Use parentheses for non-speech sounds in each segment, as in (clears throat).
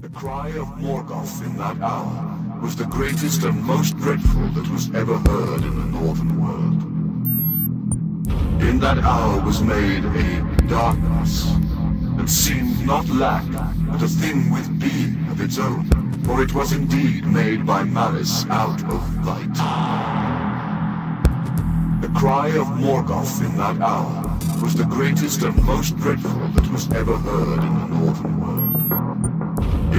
The cry of Morgoth in that hour was the greatest and most dreadful that was ever heard in the northern world. In that hour was made a darkness that seemed not lack, but a thing with being of its own, for it was indeed made by malice out of light. The cry of Morgoth in that hour was the greatest and most dreadful that was ever heard in the northern world.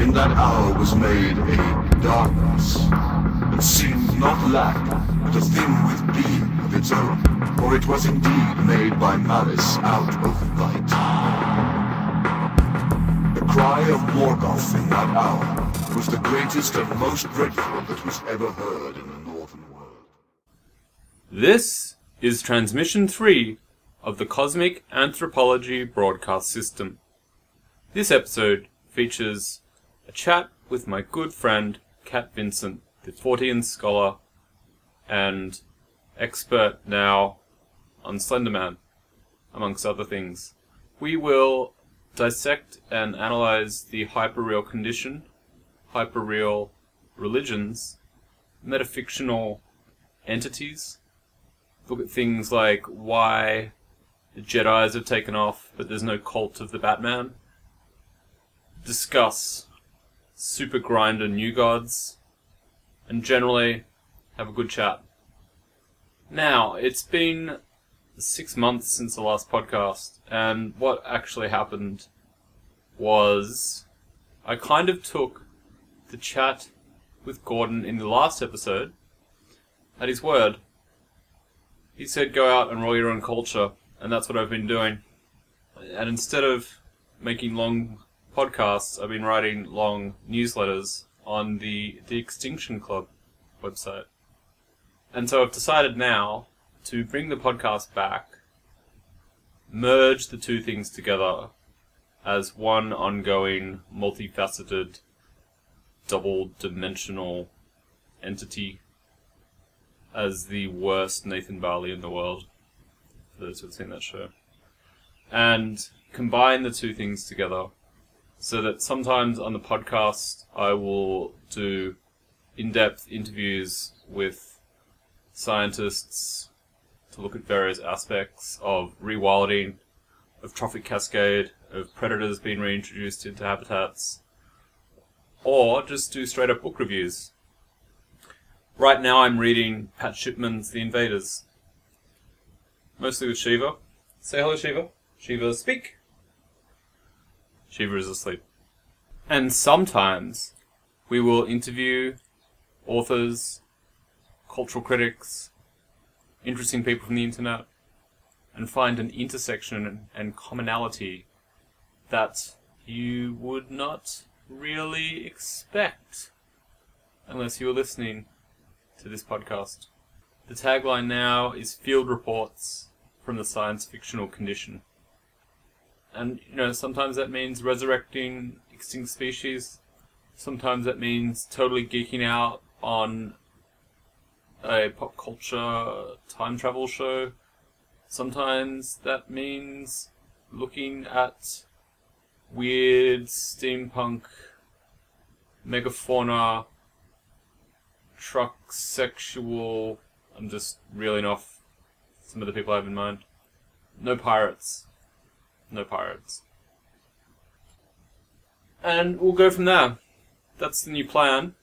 In that hour was made a darkness that seemed not lack, but a thing with being of its own, for it was indeed made by malice out of light. The cry of Morgoth in that hour was the greatest and most dreadful that was ever heard in the northern world. This is transmission 3 of the Cosmic Anthropology Broadcast System. This episode features a chat with my good friend Cat Vincent, the Fortean scholar and expert now on Slenderman, amongst other things. We will dissect and analyze the hyperreal condition, hyperreal religions, metafictional entities, look at things like why the Jedi's have taken off, but there's no cult of the Batman. Discuss Super Grinder New Gods, and generally have a good chat. Now, it's been six months since the last podcast, and what actually happened was I kind of took the chat with Gordon in the last episode at his word. He said go out and roll your own culture, and that's what I've been doing. And instead of making long podcasts, I've been writing long newsletters on the The Extinction Club website. And so I've decided now to bring the podcast back, merge the two things together as one ongoing, multifaceted, double dimensional entity as the worst Nathan Barley in the world, for those who've seen that show. And combine the two things together so that sometimes on the podcast I will do in depth interviews with scientists to look at various aspects of rewilding, of trophic cascade, of predators being reintroduced into habitats, or just do straight up book reviews. Right now I'm reading Pat Shipman's The Invaders. Mostly with Shiva. Say hello, Shiva. Shiva, speak. Shiva is asleep. And sometimes we will interview authors, cultural critics, interesting people from the internet, and find an intersection and commonality that you would not really expect unless you were listening to this podcast. The tagline now is Field Reports from the Science Fictional Condition. And, you know, sometimes that means resurrecting extinct species. Sometimes that means totally geeking out on a pop culture time travel show. Sometimes that means looking at weird steampunk megafauna truck sexual I'm just reeling off some of the people I have in mind. No pirates. No pirates. And we'll go from there. That's the new plan.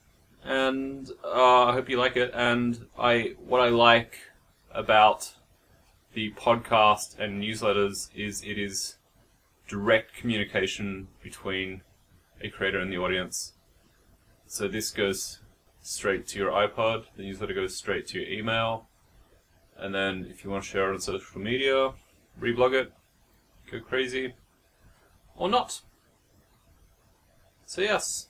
And uh, I hope you like it. And I what I like about the podcast and newsletters is it is direct communication between a creator and the audience. So this goes straight to your iPod, the newsletter goes straight to your email, and then if you want to share it on social media, reblog it, go crazy, or not. So yes.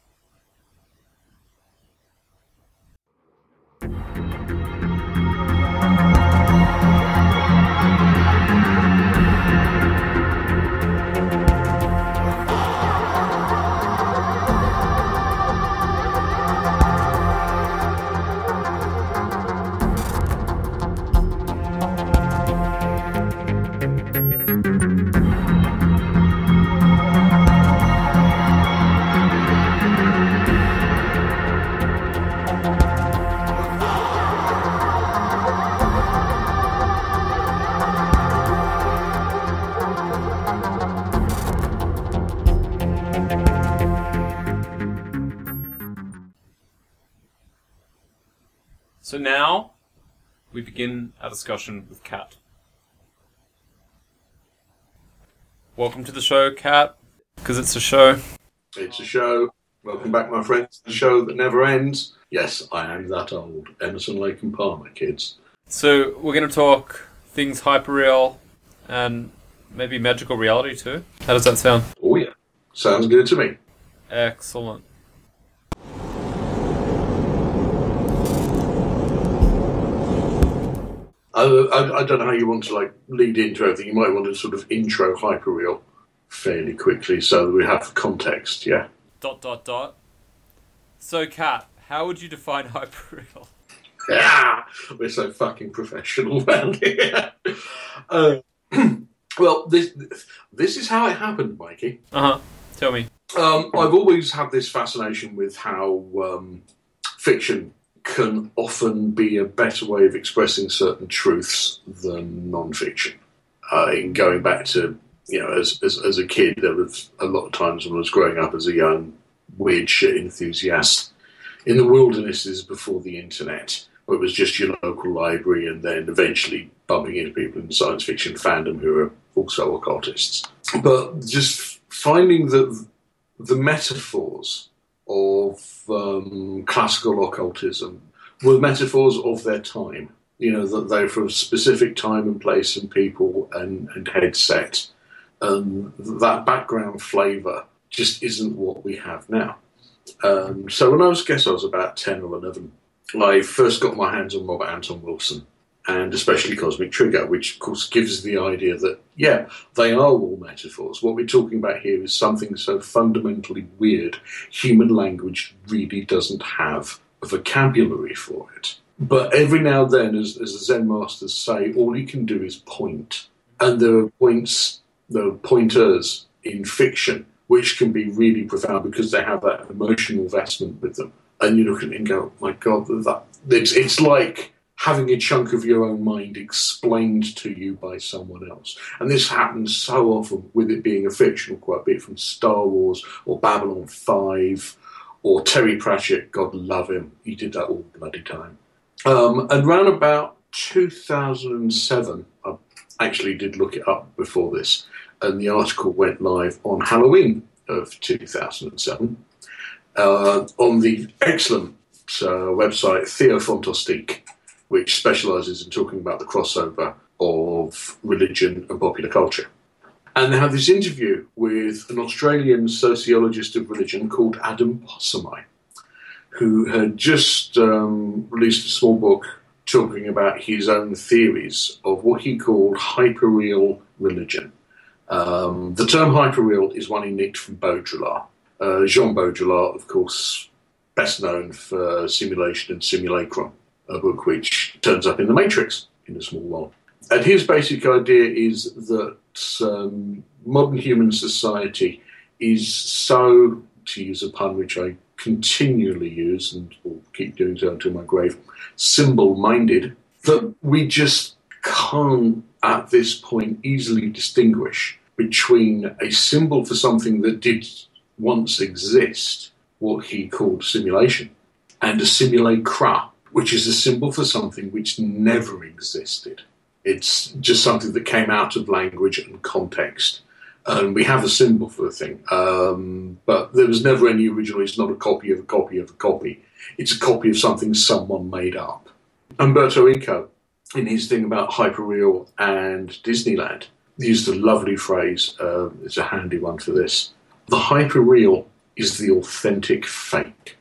So now we begin our discussion with Cat. Welcome to the show, Cat, because it's a show. It's a show. Welcome back, my friends. To the show that never ends. Yes, I am that old. Emerson, Lake and Palmer, kids. So we're going to talk things hyperreal and maybe magical reality too. How does that sound? Oh, yeah. Sounds good to me. Excellent. I, I, I don't know how you want to like lead into everything. You might want to sort of intro hyperreal fairly quickly so that we have context. Yeah. Dot dot dot. So, Cat, how would you define (laughs) hyperreal? Yeah, we're so fucking professional (laughs) around here. Uh, (clears throat) well, this this is how it happened, Mikey. Uh huh. Tell me. Um, I've always had this fascination with how um, fiction can often be a better way of expressing certain truths than non-fiction. Uh, in going back to you know, as, as as a kid, there was a lot of times when I was growing up as a young weird shit enthusiast in the wildernesses before the internet, where it was just your local library, and then eventually bumping into people in science fiction fandom who are also occultists. But just finding that the metaphors of um, classical occultism were metaphors of their time. You know, that they're from a specific time and place and people and, and headset. And that background flavour just isn't what we have now. Um, so when I was, I guess I was about 10 or 11, I first got my hands on Robert Anton Wilson and especially Cosmic Trigger, which of course gives the idea that, yeah, they are all metaphors. What we're talking about here is something so fundamentally weird, human language really doesn't have a vocabulary for it. But every now and then, as, as the Zen masters say, all you can do is point. And there are points, there are pointers in fiction which can be really profound because they have that emotional investment with them. And you look at it and go, oh my God, that it's, it's like having a chunk of your own mind explained to you by someone else. And this happens so often with it being a fictional quote, be it from Star Wars or Babylon 5 or Terry Pratchett, God love him, he did that all bloody time. Um, and round about 2007, I actually did look it up before this, and the article went live on Halloween of 2007 uh, on the excellent uh, website Theofantastique, which specialises in talking about the crossover of religion and popular culture. And they had this interview with an Australian sociologist of religion called Adam Possamai, who had just um, released a small book talking about his own theories of what he called hyperreal religion. Um, the term hyperreal is one he nicked from Baudrillard. Uh, Jean Baudrillard, of course, best known for Simulation and Simulacrum, a book which turns up in The Matrix in a small world. And his basic idea is that um, modern human society is so, to use a pun which I continually use and will keep doing so until my grave, symbol minded, that we just can't at this point easily distinguish between a symbol for something that did once exist, what he called simulation, and a simulacra, which is a symbol for something which never existed. It's just something that came out of language and context. And we have a symbol for the thing, um, but there was never any original. It's not a copy of a copy of a copy. It's a copy of something someone made up. Umberto Eco, in his thing about hyperreal and Disneyland, used a lovely phrase. Uh, it's a handy one for this. The hyperreal is the authentic fake.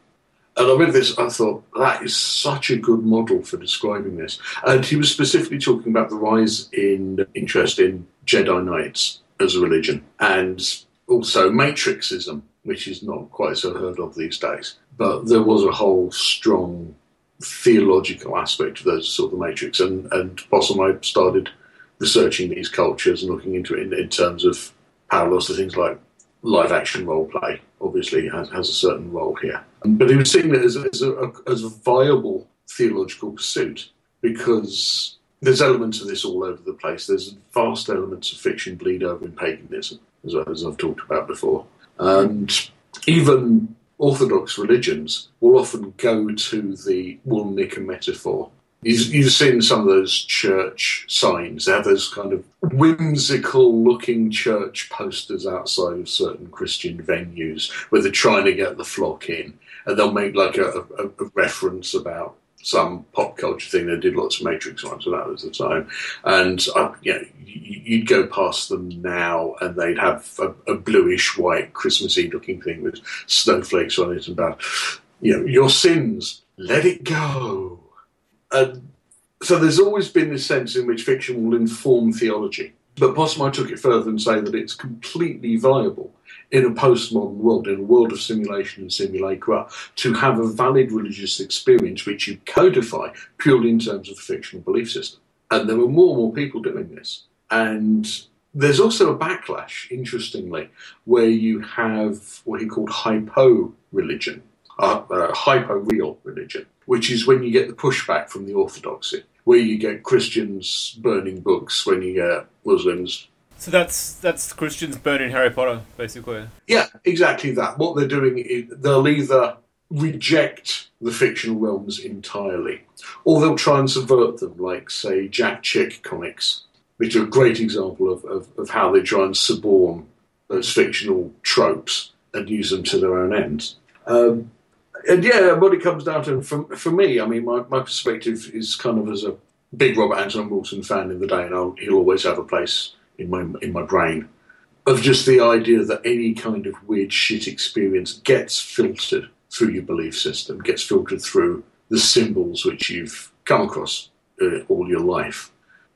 And I read this, I thought, that is such a good model for describing this. And he was specifically talking about the rise in interest in Jedi Knights as a religion and also Matrixism, which is not quite so heard of these days. But there was a whole strong theological aspect of those sort of Matrix. And, and i started researching these cultures and looking into it in, in terms of parallels to things like live action role play, obviously, has, has a certain role here. But he was seeing it as, as, a, as a viable theological pursuit because there's elements of this all over the place. There's vast elements of fiction bleed over in paganism, as, as I've talked about before. And even Orthodox religions will often go to the will nick a metaphor. You've, seen some of those church signs. They have those kind of whimsical looking church posters outside of certain Christian venues where they're trying to get the flock in. And they'll make like a, a, a reference about some pop culture thing. They did lots of Matrix ones, and that was the time. And uh, you know, you'd go past them now, and they'd have a, a bluish white Christmassy looking thing with snowflakes on it, and about you know your sins, let it go. And so there's always been this sense in which fiction will inform theology. But I took it further and say that it's completely viable in a postmodern world, in a world of simulation and simulacra, to have a valid religious experience which you codify purely in terms of the fictional belief system. And there were more and more people doing this. And there's also a backlash, interestingly, where you have what he called hypo religion, uh, uh, hypo real religion, which is when you get the pushback from the orthodoxy, where you get Christians burning books, when you get Muslims so that's that's Christians burning Harry Potter, basically. Yeah, exactly that. What they're doing is they'll either reject the fictional realms entirely, or they'll try and subvert them, like say Jack Chick comics, which are a great example of, of, of how they try and suborn those fictional tropes and use them to their own ends. Um, and yeah, what it comes down to, for, for me, I mean, my, my perspective is kind of as a big Robert Anton Wilson fan in the day, and I'll, he'll always have a place in my in my brain of just the idea that any kind of weird shit experience gets filtered through your belief system, gets filtered through the symbols which you've come across uh, all your life,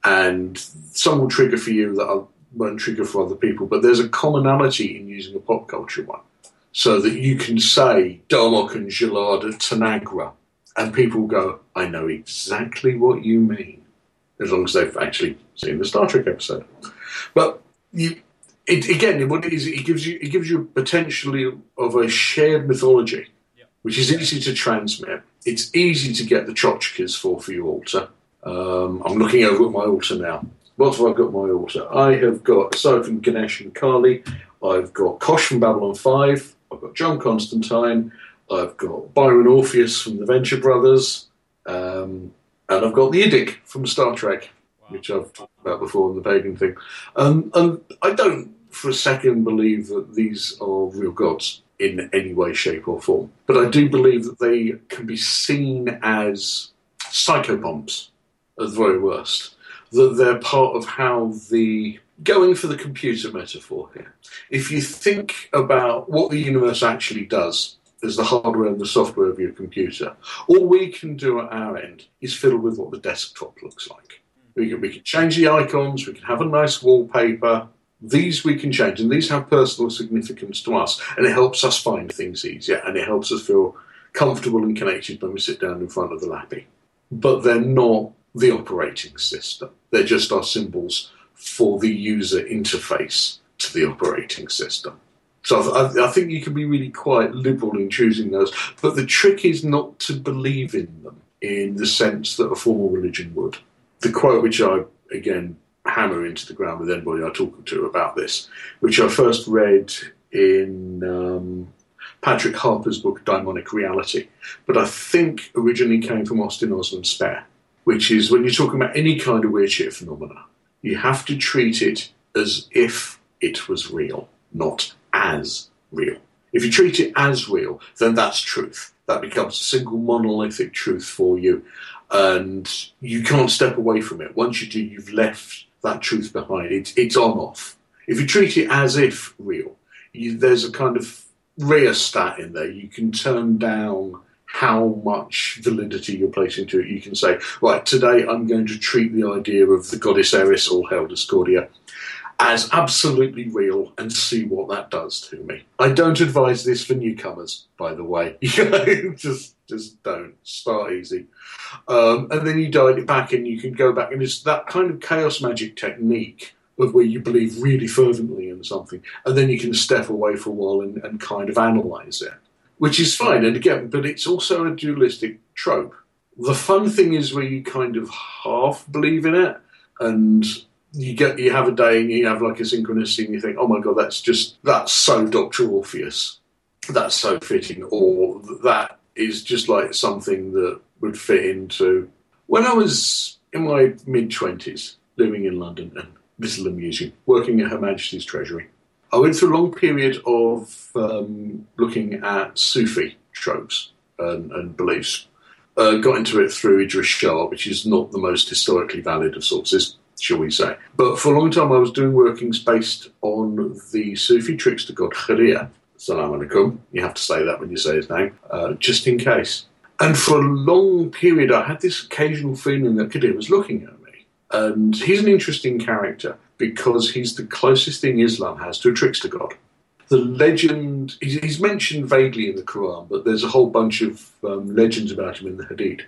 and some will trigger for you that won't trigger for other people. But there's a commonality in using a pop culture one, so that you can say Darmok and at Tanagra, and people go, "I know exactly what you mean," as long as they've actually seen the Star Trek episode. But you, it, again, what it is, it gives you it gives you potentially of a shared mythology, which is easy to transmit. It's easy to get the tchotchkes for for your altar. Um, I'm looking over at my altar now. What have I got my altar? I have got, aside from Ganesh and Kali, I've got Kosh from Babylon 5, I've got John Constantine, I've got Byron Orpheus from the Venture Brothers, um, and I've got the Idic from Star Trek which I've talked about before in the pagan thing. Um, and I don't for a second believe that these are real gods in any way, shape, or form. But I do believe that they can be seen as psychopomps at the very worst. That they're part of how the going for the computer metaphor here. If you think about what the universe actually does as the hardware and the software of your computer, all we can do at our end is fiddle with what the desktop looks like. We can, we can change the icons, we can have a nice wallpaper. These we can change, and these have personal significance to us, and it helps us find things easier, and it helps us feel comfortable and connected when we sit down in front of the lappy. But they're not the operating system. They're just our symbols for the user interface to the operating system. So I, I, think you can be really quite liberal in choosing those. But the trick is not to believe in them in the sense that a formal religion would the quote which I again hammer into the ground with anybody I talk to about this, which I first read in um, Patrick Harpur's book Daimonic Reality, but I think originally came from Austin Osman Spare, which is when you're talking about any kind of weird shit phenomena, you have to treat it as if it was real, not as real. If you treat it as real, then that's truth. That becomes a single monolithic truth for you and you can't step away from it. Once you do, you've left that truth behind. It's it's on off. If you treat it as if real, you, there's a kind of rheostat in there. You can turn down how much validity you're placing to it. You can say, right, today I'm going to treat the idea of the goddess Eris, or Hell Discordia, as absolutely real and see what that does to me. I don't advise this for newcomers, by the way. (laughs) just just don't start easy. Um, and then you dial it back and you can go back, and it's that kind of chaos magic technique of where you believe really fervently in something, and then you can step away for a while and, and kind of analyze it, which is fine. And again, but it's also a dualistic trope. The fun thing is where you kind of half believe in it and you get you have a day and you have like a synchronicity and you think, oh my god, that's just that's so Doctor Orpheus, that's so fitting, or that is just like something that would fit into. When I was in my mid twenties, living in London, and amuse you, working at Her Majesty's Treasury, I went through a long period of um, looking at Sufi tropes and, and beliefs. Uh, got into it through Idries Shah, which is not the most historically valid of sources shall we say. But for a long time, I was doing workings based on the Sufi trickster god Khadir. Salam alaikum. You have to say that when you say his name, uh, just in case. And for a long period, I had this occasional feeling that Khadir was looking at me. And he's an interesting character because he's the closest thing Islam has to a trickster god. The legend, he's mentioned vaguely in the Quran, but there's a whole bunch of um, legends about him in the Hadith.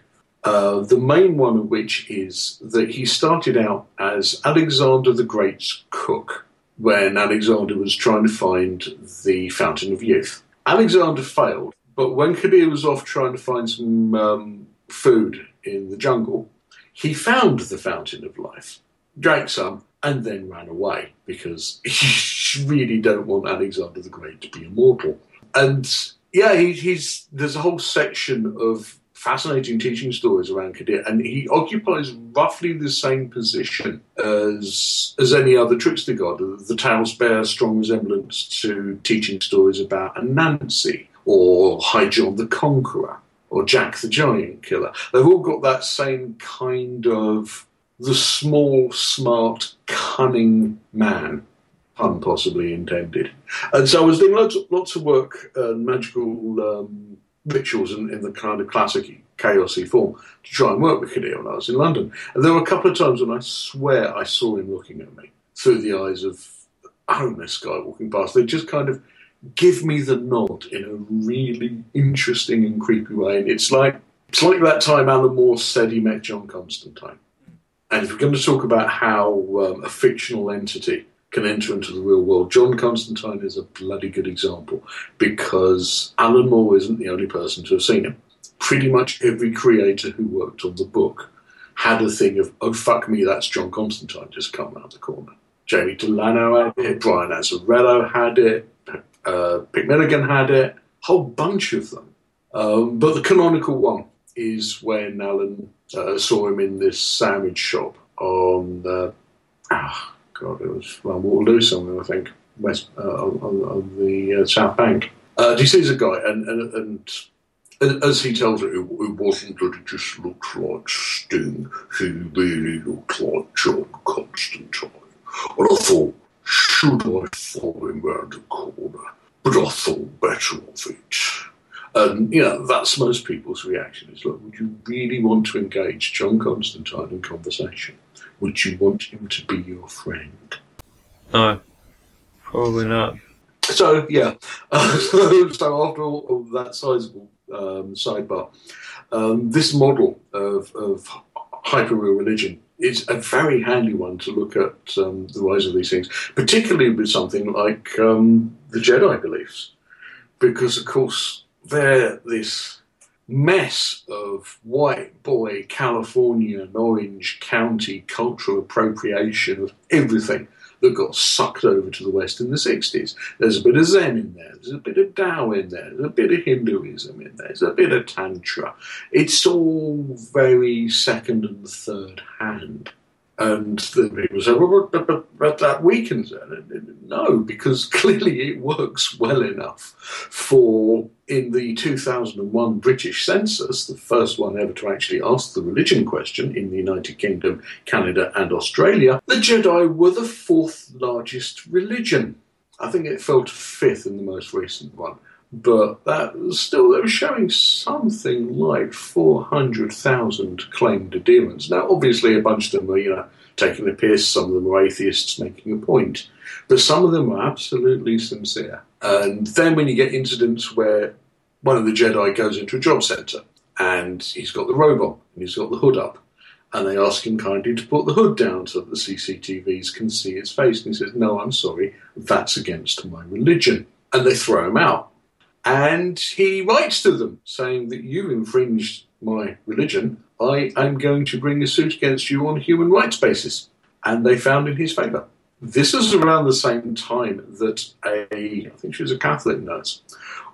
Uh, the main one of which is that he started out as Alexander the Great's cook when Alexander was trying to find the Fountain of Youth. Alexander failed, but when Khadir was off trying to find some um, food in the jungle, he found the Fountain of Life, drank some, and then ran away because (laughs) he really don't want Alexander the Great to be immortal. And yeah, he, he's there's a whole section of fascinating teaching stories around Khadir, and he occupies roughly the same position as as any other trickster god. The tales bear strong resemblance to teaching stories about Anansi or High John the Conqueror or Jack the Giant Killer. They've all got that same kind of the small, smart, cunning man pun possibly intended. And so I was doing lots, lots of work and magical um, rituals in, in the kind of classic chaosy form to try and work with Khadir when I was in London. And there were a couple of times when I swear I saw him looking at me through the eyes of a homeless guy walking past. They just kind of give me the nod in a really interesting and creepy way. And it's like it's like that time Alan Moore said he met John Constantine. And if we're going to talk about how um, a fictional entity can enter into the real world. John Constantine is a bloody good example because Alan Moore isn't the only person to have seen him. Pretty much every creator who worked on the book had a thing of, oh, fuck me, that's John Constantine just come around the corner. Jamie Delano had it, Brian Azzarello had it, uh, Milligan had it, a whole bunch of them. Um, but the canonical one is when Alan uh, saw him in this sandwich shop on uh, ah, God, it was around Waterloo somewhere, I think, west uh, on, on, the uh, South Bank. Uh, he sees a guy, and, and, and as he tells it, it, wasn't that it just looked like Sting. He really looked like John Constantine. And I thought, should I follow him round the corner? But I thought better of it. And, you know, that's most people's reaction is, look, would you really want to engage John Constantine in conversation? Would you want him to be your friend? No, probably not. So yeah, uh, (laughs) so, so, after all, all that sizable um, sidebar, um, this model of, of hyperreal religion is a very handy one to look at um, the rise of these things, particularly with something like um, the Jedi beliefs, because of course they're this mess of white boy California and Orange County cultural appropriation of everything that got sucked over to the West in the 60s. There's a bit of Zen in there, there's a bit of Tao in there, there's a bit of Hinduism in there, there's a bit of Tantra. It's all very second and third hand. And the people say, well, but, but, but that weakens it. No, because (laughs) clearly it works well enough for, in the 2001 British census, the first one ever to actually ask the religion question in the United Kingdom, Canada, and Australia, the Jedi were the fourth largest religion. I think it fell to fifth in the most recent one but that still they were showing something like 400,000 claimed adherents. Now, obviously, a bunch of them are, you know, taking the piss, some of them are atheists making a point, but some of them are absolutely sincere. And then when you get incidents where one of the Jedi goes into a job centre and he's got the robe on and he's got the hood up, and they ask him kindly to put the hood down so that the CCTVs can see his face, and he says, No, I'm sorry, that's against my religion. And they throw him out and he writes to them saying that you infringed my religion. I am going to bring a suit against you on a human rights basis. and they found in his favour. This was around the same time that a, I think she was a Catholic nurse,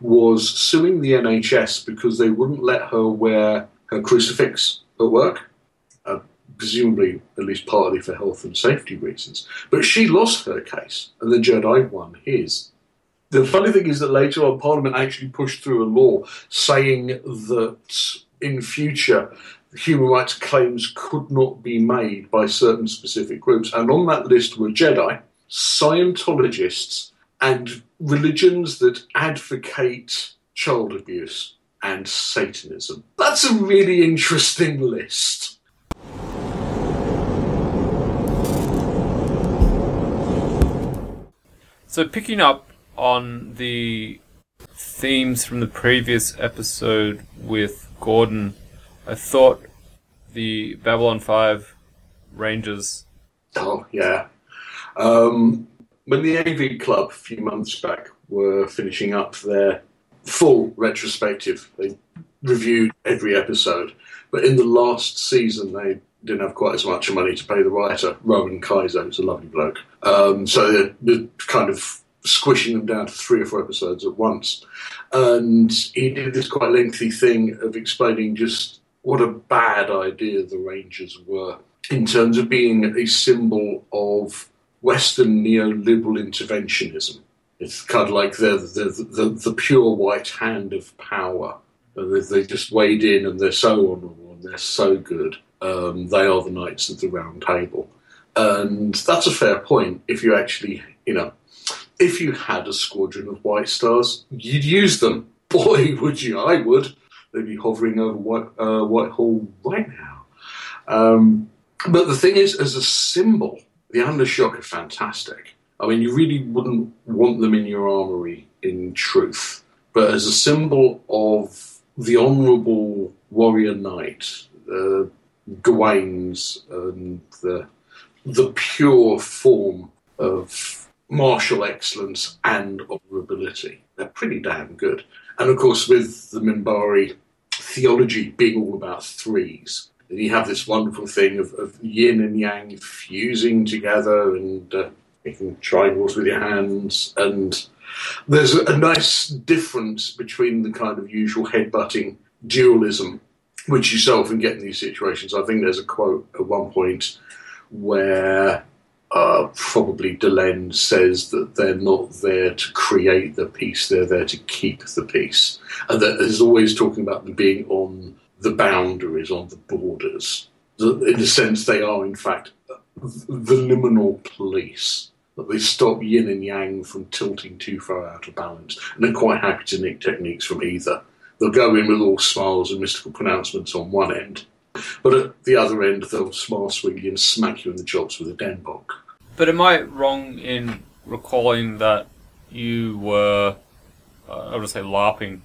was suing the NHS because they wouldn't let her wear her crucifix at work, uh, presumably at least partly for health and safety reasons. But she lost her case, and the Jedi won his. The funny thing is that later on, Parliament actually pushed through a law saying that in future human rights claims could not be made by certain specific groups. And on that list were Jedi, Scientologists, and religions that advocate child abuse and Satanism. That's a really interesting list. So, picking up on the themes from the previous episode with Gordon, I thought the Babylon 5 Rangers. Oh, yeah. Um, when the AV Club a few months back were finishing up their full retrospective, they reviewed every episode. But in the last season, they didn't have quite as much money to pay the writer, Rowan Kaiser, who's a lovely bloke. Um, so they're kind of squishing them down to three or four episodes at once. And he did this quite lengthy thing of explaining just what a bad idea the Rangers were in terms of being a symbol of Western neoliberal interventionism. It's kind of like they're the, the, the pure white hand of power. They, they just wade in and they're so honourable and they're so good. Um, they are the knights of the round table. And that's a fair point if you actually, you know, if you had a squadron of White Stars, you'd use them. (laughs) Boy, would you! I would. They'd be hovering over White, uh, Whitehall right now. Um, but the thing is, as a symbol, the Anlashok are fantastic. I mean, you really wouldn't want them in your armory in truth. But as a symbol of the honourable warrior knight, uh, Gawain's and the, the pure form of martial excellence and honourability. They're pretty damn good. And of course, with the Minbari theology being all about threes, you have this wonderful thing of, of yin and yang fusing together and uh, making triangles with your hands. And there's a nice difference between the kind of usual headbutting dualism, which you so often get in these situations. I think there's a quote at one point where uh, probably Delenn says that they're not there to create the peace, they're there to keep the peace. And that is always talking about them being on the boundaries, on the borders. In a sense, they are, in fact, the liminal police. That they stop yin and yang from tilting too far out of balance. And they're quite happy to nick techniques from either. They'll go in with all smiles and mystical pronouncements on one end, but at the other end, they'll smile sweetly and smack you in the chops with a denn'bok. But am I wrong in recalling that you were, uh, I would say, LARPing?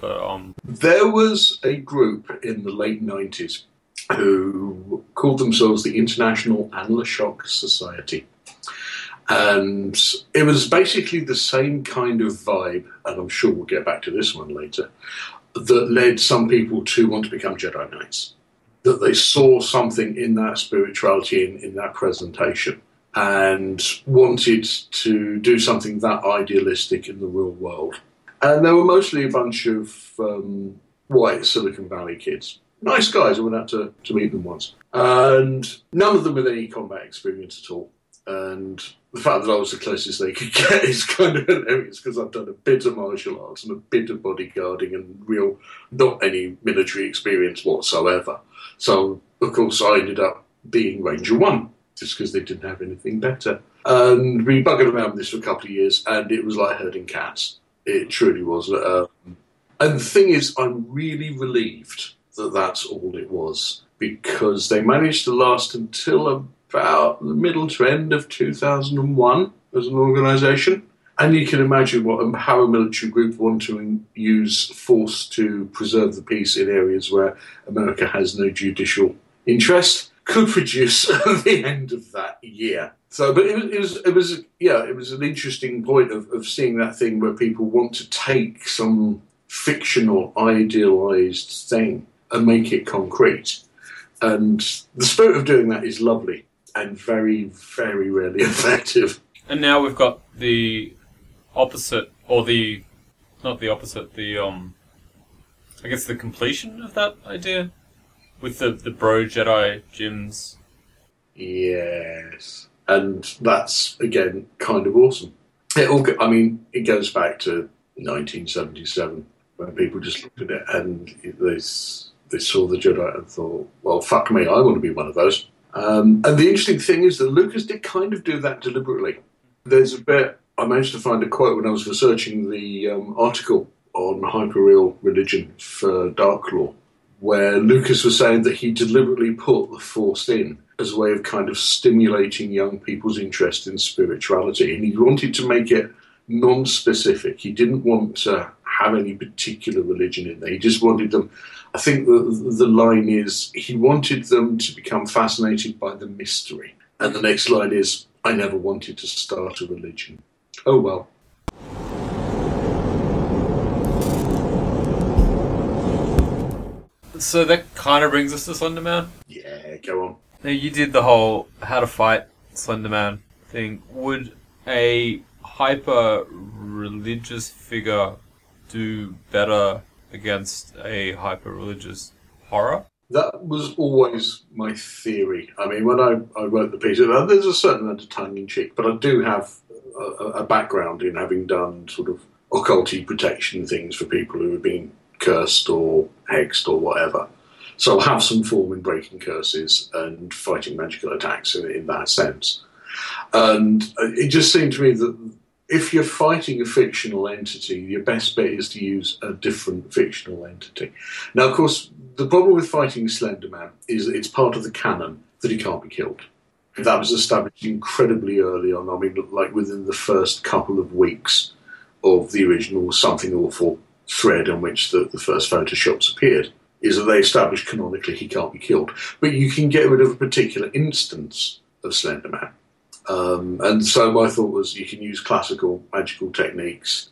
But, um... There was a group in the late 90s who called themselves the International Anlashok Society. And it was basically the same kind of vibe, and I'm sure we'll get back to this one later, that led some people to want to become Jedi Knights that they saw something in that spirituality in, in that presentation and wanted to do something that idealistic in the real world. And they were mostly a bunch of um, white Silicon Valley kids. Nice guys. I went out to, to meet them once. And none of them with any combat experience at all. And the fact that I was the closest they could (laughs) get is kind of hilarious because I've done a bit of martial arts and a bit of bodyguarding and real, not any military experience whatsoever. So, of course, I ended up being Ranger 1 just because they didn't have anything better. And we buggered around with this for a couple of years, and it was like herding cats. It truly was. Um, and the thing is, I'm really relieved that that's all it was because they managed to last until about the middle to end of 2001 as an organisation. And you can imagine what a paramilitary group want to use force to preserve the peace in areas where America has no judicial interest could produce at (laughs) the end of that year. So, but it was, it was, it was, yeah, it was an interesting point of, of seeing that thing where people want to take some fictional, idealized thing and make it concrete. And the spirit of doing that is lovely. and very, very rarely (laughs) effective. And now we've got the opposite, or the not the opposite, the um, I guess the completion of that idea with the the bro Jedi gyms. Yes, and that's again kind of awesome. It all, go- I mean, it goes back to 1977 when people just looked at it and they they saw the Jedi and thought, "Well, fuck me, I want to be one of those." Um, and the interesting thing is that Lucas did kind of do that deliberately. There's a bit I managed to find a quote when I was researching the um, article on hyperreal religion for Darklore, where Lucas was saying that he deliberately put the Force in as a way of kind of stimulating young people's interest in spirituality, and he wanted to make it non-specific. He didn't want to have any particular religion in there. He just wanted them. I think the the line is he wanted them to become fascinated by the mystery, and the next line is I never wanted to start a religion. Oh well. So that kind of brings us to Slenderman. Yeah, go on. Now you did the whole how to fight Slenderman thing. Would a hyper religious figure do better against a hyper religious horror? That was always my theory. I mean, when I, I wrote the piece, there's a certain amount of tongue in cheek, but I do have a, background in having done sort of occulty protection things for people who have been cursed or hexed or whatever. So I'll have some form in breaking curses and fighting magical attacks in, in that sense. And it just seemed to me that if you're fighting a fictional entity, your best bet is to use a different fictional entity. Now, of course, the problem with fighting Slenderman is that it's part of the canon that he can't be killed. That was established incredibly early on. I mean, like within the first couple of weeks of the original Something Awful thread on which the, the first photoshops appeared, is that they established canonically he can't be killed. But you can get rid of a particular instance of Slenderman. Um, and so my thought was you can use classical magical techniques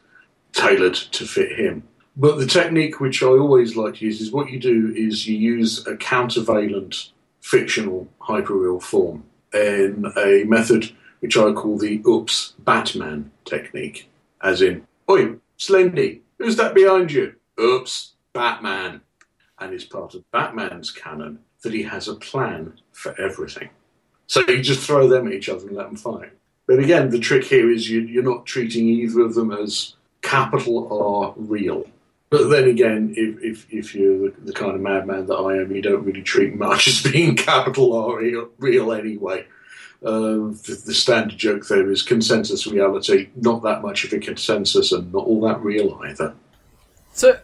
tailored to fit him. But the technique which I always like to use is what you do is you use a countervalent fictional hyperreal form in a method which I call the oops Batman technique. As in, Oi, Slendy, who's that behind you? Oops, Batman. And it's part of Batman's canon that he has a plan for everything. So you just throw them at each other and let them fight. But again, the trick here is you, you're not treating either of them as capital R real. But then again, if, if, if you're the, the kind of madman that I am, you don't really treat much (laughs) as being capital R real, real anyway. Uh, the, the standard joke there is consensus reality, not that much of a consensus and not all that real either. So,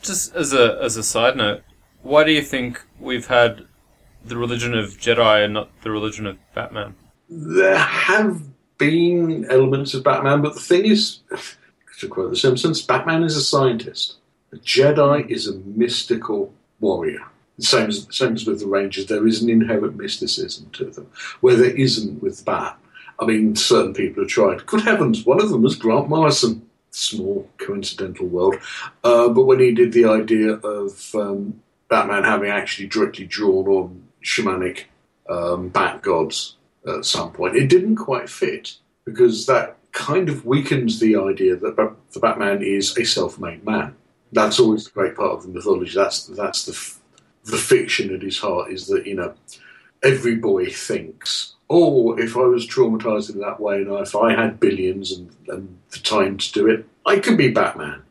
just as a as a side note, why do you think we've had the religion of Jedi and not the religion of Batman? There have been elements of Batman, but the thing is, to quote The Simpsons, Batman is a scientist. A Jedi is a mystical warrior. Same as, same as with the Rangers, there is an inherent mysticism to them, where there isn't with Bat. I mean, certain people have tried. Good heavens, one of them was Grant Morrison. Small coincidental world. Uh, but when he did the idea of um, Batman having actually directly drawn on shamanic um, bat gods at some point, it didn't quite fit because that kind of weakens the idea that the Batman is a self-made man. That's always the great part of the mythology. That's that's the the fiction at his heart is that you know every boy thinks, oh, if I was traumatized in that way and if I had billions and, and the time to do it, I could be Batman.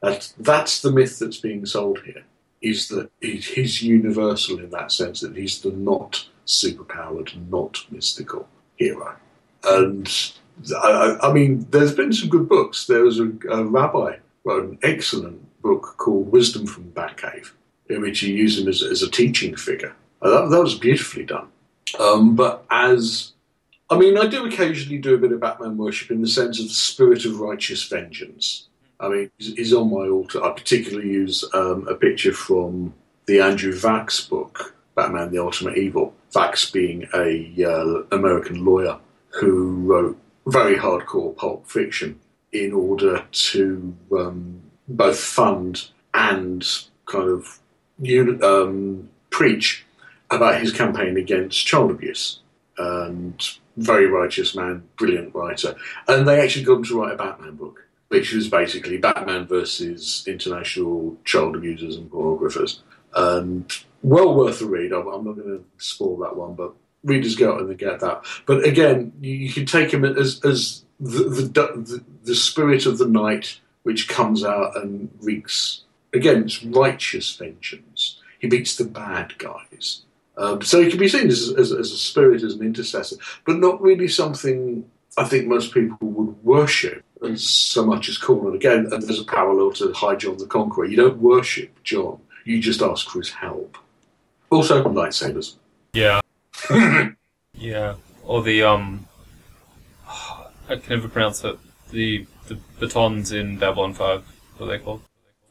That's that's the myth that's being sold here. Is that he- he's universal in that sense that he's the not superpowered, not mystical hero. And I, I mean, there's been some good books. There was a, a rabbi wrote an excellent book called Wisdom from Batcave, in which he used him as, as a teaching figure. That, that was beautifully done. Um, but as I mean, I do occasionally do a bit of Batman worship in the sense of the spirit of righteous vengeance. I mean, he's on my altar. I particularly use um, a picture from the Andrew Vachss book, Batman: The Ultimate Evil. Vachss being a uh, American lawyer who wrote very hardcore pulp fiction in order to um, both fund and kind of um, preach about his campaign against child abuse. and very righteous man, brilliant writer. And they actually got him to write a Batman book, which was basically Batman versus international child abusers and pornographers. And well worth a read. I'm, I'm not going to spoil that one, but readers go and they get that. But again, you, you can take him as, as the, the, the, the spirit of the night which comes out and wreaks, again, it's righteous vengeance. He beats the bad guys. Um, so he can be seen as, as, as, a spirit, as an intercessor, but not really something I think most people would worship as so much as cool. And again, and there's a parallel to High John the Conqueror. You don't worship John, you just ask for his help. Also, lightsabers. Yeah. Yeah. Or the, um, I can never pronounce it. The, the batons in Babylon 5. What are they called?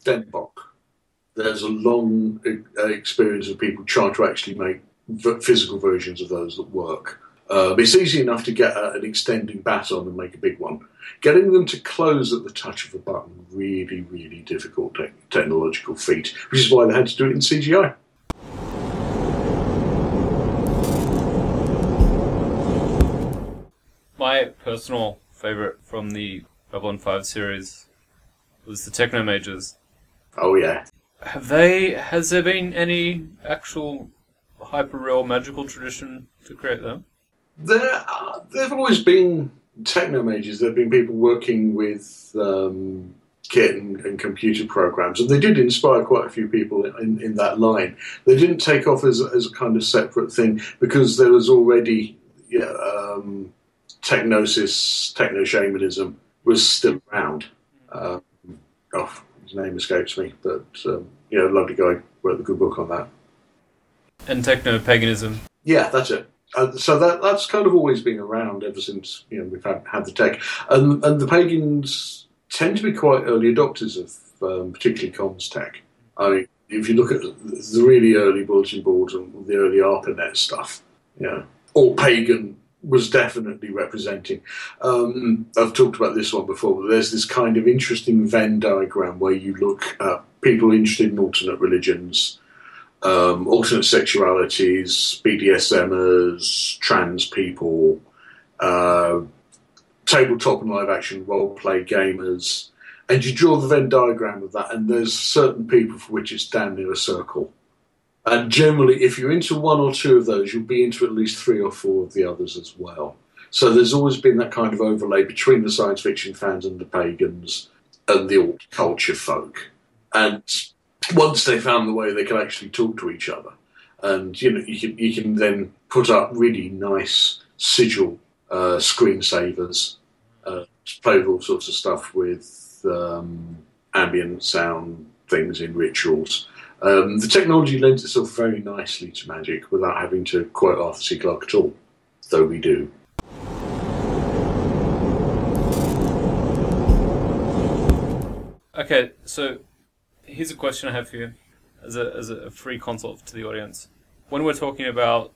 denn'bok there's a long uh, experience of people trying to actually make physical versions of those that work. Uh, it's easy enough to get a, an extending baton and make a big one. Getting them to close at the touch of a button, really, really difficult te- technological feat, which is why they had to do it in CGI. My personal favourite from the Babylon 5 series was the Techno Mages. Oh, yeah. Have they? Has there been any actual hyperreal magical tradition to create them? There, uh, there've always been techno mages. There've been people working with um, kit and, and, computer programs, and they did inspire quite a few people in, in that line. They didn't take off as, as a kind of separate thing because there was already yeah, um, techgnosis, techno shamanism was still around. Um, oh, his name escapes me, but um, you know, lovely guy wrote a good book on that. And techno paganism. Yeah, that's it. Uh, so that that's kind of always been around ever since you know we've had, had the tech, and and the pagans tend to be quite early adopters of um, particularly comms tech. I mean, if you look at the really early bulletin boards and the early ARPANET stuff, yeah, you know, all pagan was definitely representing. Um, I've talked about this one before, but there's this kind of interesting Venn diagram where you look at people interested in alternate religions, um, alternate sexualities, BDSMers, trans people, uh, tabletop and live action role play gamers, and you draw the Venn diagram of that, and there's certain people for which it's down near a circle. And generally, if you're into one or two of those, you'll be into at least three or four of the others as well. So there's always been that kind of overlay between the science fiction fans and the pagans and the alt culture folk. And once they found the way they could actually talk to each other, and you know, you can you can then put up really nice sigil uh, screensavers, uh, play with all sorts of stuff with um, ambient sound things in rituals. Um, the technology lends itself very nicely to magic without having to quote Arthur C. Clarke at all, though we do. Okay, so here's a question I have for you as a, as a free consult to the audience. When we're talking about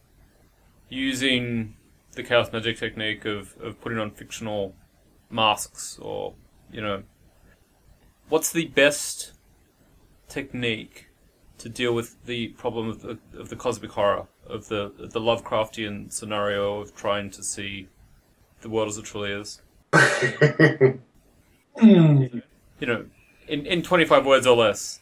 using the chaos magic technique of, of putting on fictional masks or, you know, what's the best technique to deal with the problem of the, of the cosmic horror of the the Lovecraftian scenario of trying to see the world as it truly is. mm. (laughs) You know, in in twenty five words or less.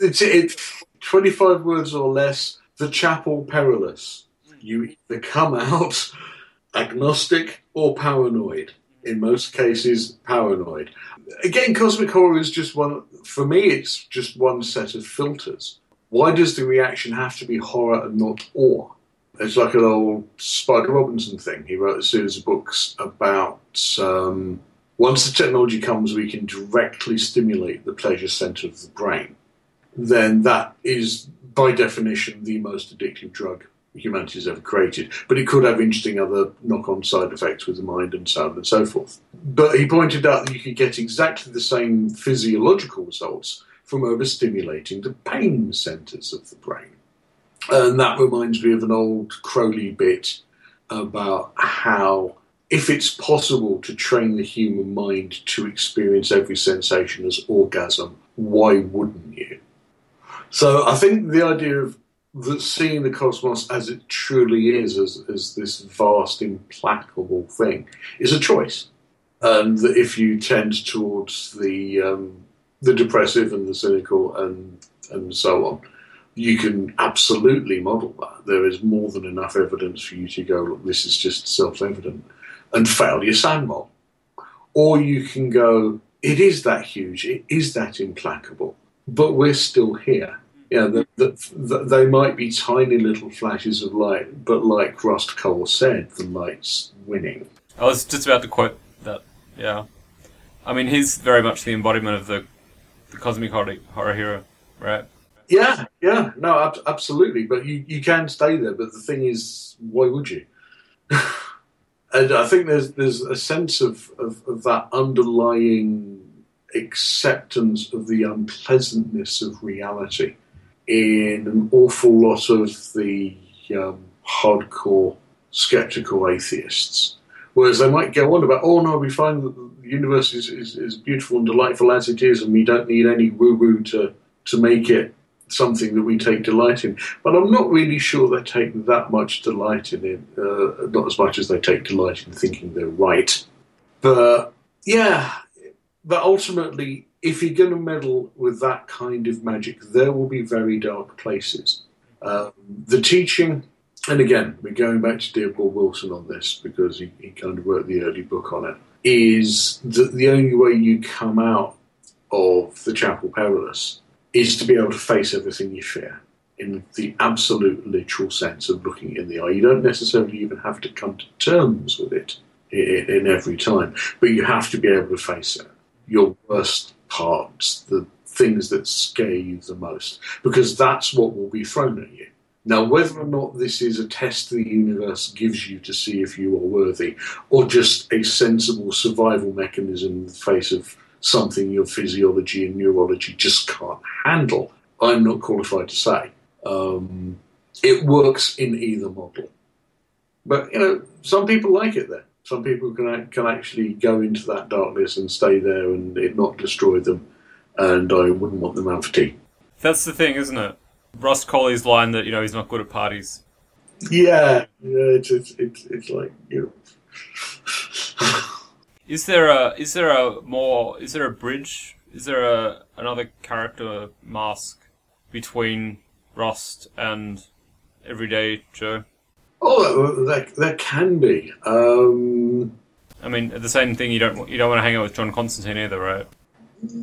it's it, twenty five words or less. The chapel perilous. You either come out (laughs) agnostic or paranoid. In most cases, paranoid again, cosmic horror is just one. For me, it's just one set of filters. Why does the reaction have to be horror and not awe? It's like an old Spider Robinson thing. He wrote a series of books about um, once the technology comes, we can directly stimulate the pleasure center of the brain. Then that is, by definition, the most addictive drug humanity has ever created. But it could have interesting other knock on side effects with the mind and so on and so forth. But he pointed out that you could get exactly the same physiological results from overstimulating the pain centers of the brain. And that reminds me of an old Crowley bit about how if it's possible to train the human mind to experience every sensation as orgasm, why wouldn't you? So I think the idea of that seeing the cosmos as it truly is, as, as this vast, implacable thing, is a choice. And that if you tend towards the um, the depressive and the cynical and and so on, you can absolutely model that. There is more than enough evidence for you to go, look, this is just self evident, and fail your sand mob. Or you can go, it is that huge, it is that implacable, but we're still here. Yeah, the, the, the, they might be tiny little flashes of light, but like Rust Cohle said, the light's winning. I was just about to quote that. Yeah, I mean, he's very much the embodiment of the the cosmic horror, horror hero, right? Yeah, yeah, no, ab- absolutely. But you, you can stay there. But the thing is, why would you? (laughs) and I think there's there's a sense of, of, of that underlying acceptance of the unpleasantness of reality in an awful lot of the um, hardcore skeptical atheists. Whereas they might go on about, oh no, we find that the universe is, is, is beautiful and delightful as it is, and we don't need any woo woo to, to make it something that we take delight in. But I'm not really sure they take that much delight in it, uh, not as much as they take delight in thinking they're right. But yeah, but ultimately, if you're going to meddle with that kind of magic, there will be very dark places. Um, the teaching, and again, we're going back to Dear Paul Wilson on this because he, he kind of wrote the early book on it, is that the only way you come out of the Chapel Perilous is to be able to face everything you fear in the absolute literal sense of looking in the eye. You don't necessarily even have to come to terms with it in, in every time, but you have to be able to face it your worst parts, the things that scare you the most, because that's what will be thrown at you. Now, whether or not this is a test the universe gives you to see if you are worthy, or just a sensible survival mechanism in the face of something your physiology and neurology just can't handle, I'm not qualified to say. Um, it works in either model. But, you know, some people like it there some people can can actually go into that darkness and stay there and it not destroy them. And I wouldn't want them out for tea. That's the thing, isn't it? Rust Cohle's line that you know he's not good at parties. Yeah, yeah, it's it's it's, it's like you know. (laughs) is there a is there a more is there a bridge? Is there a another character mask between Rust and Everyday Joe? Oh, that, that can be. Um, I mean, the same thing. You don't you don't want to hang out with John Constantine either, right?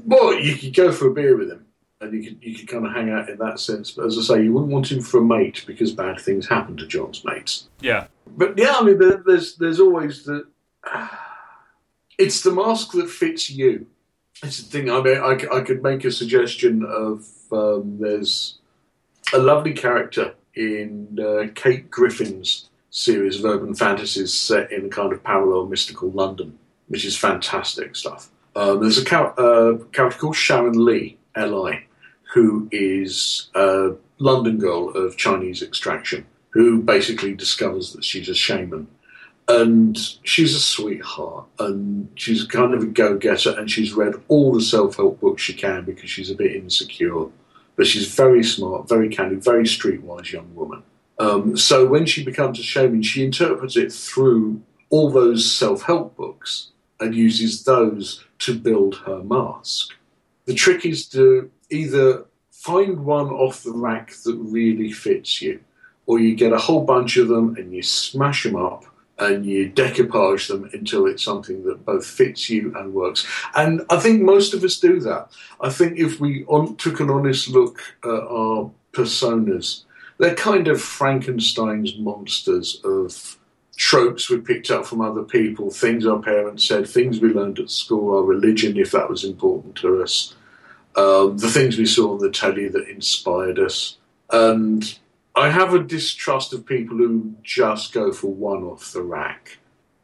Well, you could go for a beer with him, and you could you could kind of hang out in that sense. But as I say, you wouldn't want him for a mate because bad things happen to John's mates. Yeah. But yeah, I mean, there, there's there's always the. it's the mask that fits you. It's the thing. I mean, I, I could make a suggestion of um, there's a lovely character in uh, Kate Griffin's series of urban fantasies set in a kind of parallel mystical London, which is fantastic stuff. Um, there's a uh, character called Sharon Li, L.I., who is a London girl of Chinese extraction, who basically discovers that she's a shaman. And she's a sweetheart, and she's kind of a go getter, and she's read all the self help books she can because she's a bit insecure but she's very smart, very candid, very streetwise young woman. Um, so when she becomes a shaman, she interprets it through all those self help books and uses those to build her mask. The trick is to either find one off the rack that really fits you, or you get a whole bunch of them and you smash them up and you decoupage them until it's something that both fits you and works. And I think most of us do that. I think if we on, took an honest look at our personas, they're kind of Frankenstein's monsters of tropes we picked up from other people, things our parents said, things we learned at school, our religion, if that was important to us, um, the things we saw on the telly that inspired us. And I have a distrust of people who just go for one off the rack.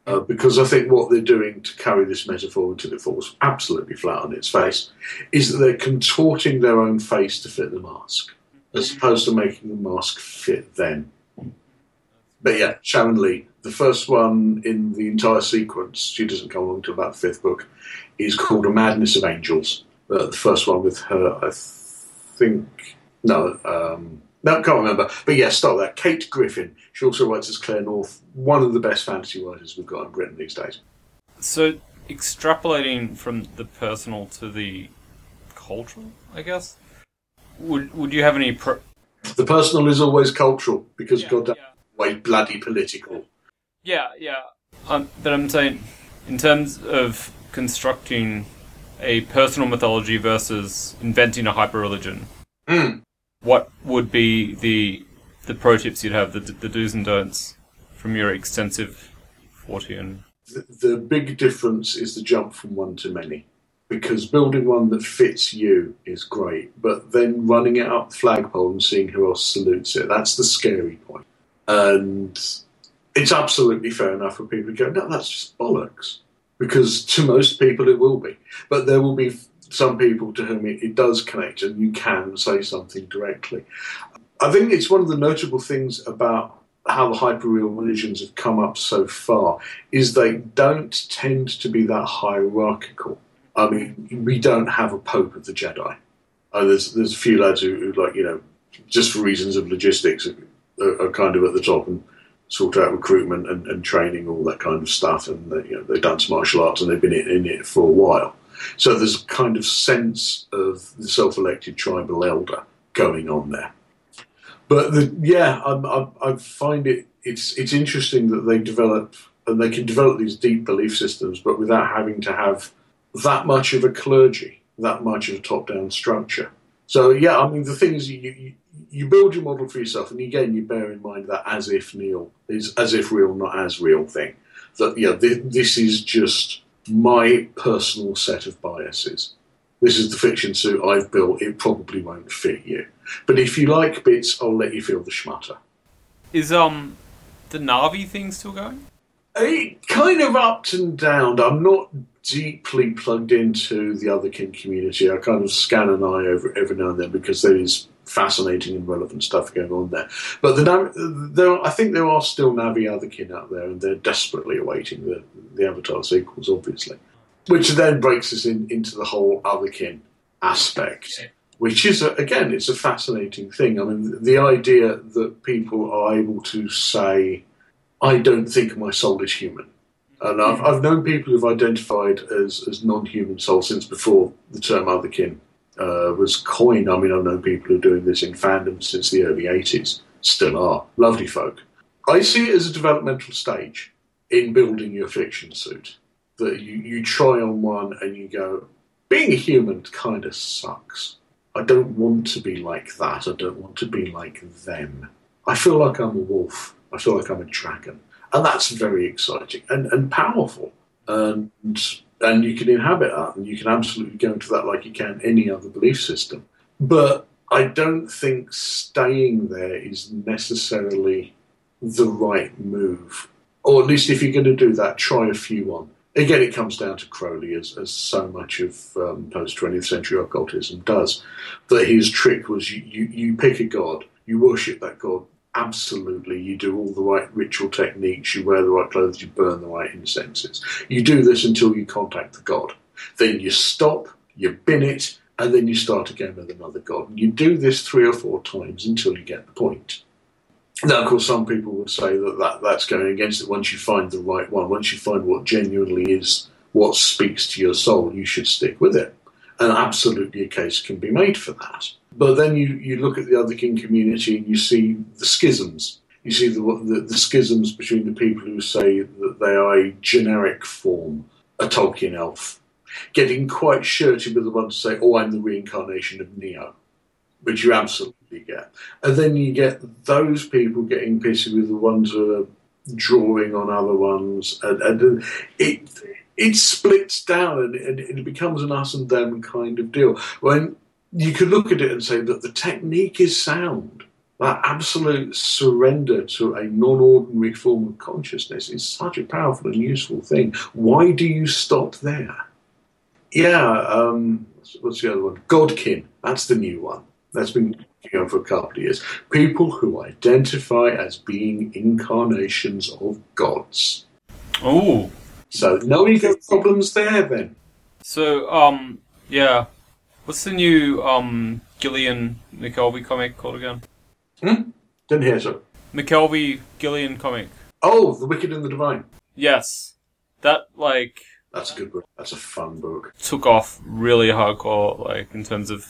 Uh, because I think what they're doing to carry this metaphor until it falls absolutely flat on its face is that they're contorting their own face to fit the mask, as opposed to making the mask fit them. But yeah, Sharon Li, the first one in the entire sequence, she doesn't come along until about the fifth book, is called A Madness of Angels. Uh, the first one with her, I think, no, um, No, can't remember. But yeah, start that. Kate Griffin. She also writes as Claire North, one of the best fantasy writers we've got in Britain these days. So, extrapolating from the personal to the cultural, I guess. Would Would you have any? Pro- The personal is always cultural because Yeah, God damn yeah. way bloody political. Yeah, yeah. Um, but I'm saying, in terms of constructing a personal mythology versus inventing a hyper religion, Mm. What would be the the pro tips you'd have, the, the do's and don'ts from your extensive Fortean? The, the big difference is the jump from one to many. Because building one that fits you is great, but then running it up the flagpole and seeing who else salutes it, that's the scary point. And it's absolutely fair enough for people to go, no, that's just bollocks. Because to most people it will be. But there will be some people to whom it, it does connect and you can say something directly. I think it's one of the notable things about how the hyperreal religions have come up so far is they don't tend to be that hierarchical. I mean, we don't have a Pope of the Jedi. Uh, there's there's a few lads who, who like you know, just for reasons of logistics, are, are kind of at the top and sort out recruitment and, and training, all that kind of stuff. And they, you know, they've done some martial arts and they've been in, in it for a while. So there's a kind of sense of the self-elected tribal elder going on there. But the, yeah, I, I, I find it it's it's interesting that they develop and they can develop these deep belief systems, but without having to have that much of a clergy, that much of a top-down structure. So yeah, I mean the thing is, you, you build your model for yourself, and again you bear in mind that as if Neil is as if real, not as real thing. That yeah, thi- this is just my personal set of biases. This is the fiction suit I've built. It probably won't fit you, but if you like bits, I'll let you feel the schmutter. Is um the Na'vi thing still going? It kind of ups and down. I'm not deeply plugged into the other kin community. I kind of scan an eye over every now and then because there is fascinating and relevant stuff going on there. But the there, I think there are still Na'vi otherkin out there, and they're desperately awaiting the the Avatar sequels, obviously. Which then breaks us in, into the whole otherkin aspect, which is a, again, it's a fascinating thing. I mean, the idea that people are able to say. I don't think my soul is human. And I've, I've known people who've identified as, as non human soul since before the term otherkin uh, was coined. I mean, I've known people who are doing this in fandom since the early 80s, still are. Lovely folk. I see it as a developmental stage in building your fiction suit. That you, you try on one and you go, being a human kind of sucks. I don't want to be like that. I don't want to be like them. I feel like I'm a wolf. I feel like I'm a dragon. And that's very exciting and, and powerful. And and you can inhabit that and you can absolutely go into that like you can any other belief system. But I don't think staying there is necessarily the right move. Or at least if you're going to do that, try a few on. Again, it comes down to Crowley, as, as so much of um, post 20th century occultism does. That his trick was you, you, you pick a god, you worship that god absolutely, you do all the right ritual techniques, you wear the right clothes, you burn the right incenses. You do this until you contact the god. Then you stop, you bin it, and then you start again with another god. And you do this three or four times until you get the point. Now, of course, some people would say that, that that's going against it. Once you find the right one, once you find what genuinely is what speaks to your soul, you should stick with it. And absolutely a case can be made for that. But then you, you look at the other community and you see the schisms. You see the, the, the schisms between the people who say that they are a generic form, a Tolkien elf, getting quite shirty with the ones who say, oh, I'm the reincarnation of Neo, which you absolutely get. And then you get those people getting pissy with the ones who are drawing on other ones. And, and it, it splits down and, and it becomes an us and them kind of deal. When you could look at it and say that the technique is sound. That absolute surrender to a non ordinary form of consciousness is such a powerful and useful thing. Why do you stop there? Yeah, um, what's the other one? Godkin. That's the new one. That's been going on for a couple of years. People who identify as being incarnations of gods. Oh, So no ego problems there then. so um, yeah. What's the new um Gillen McKelvie comic called again? Didn't hear so. McKelvie Gillen comic. Oh, The Wicked and the Divine. Yes, that like That's a good book. That's a fun book. took off really hardcore, like in terms of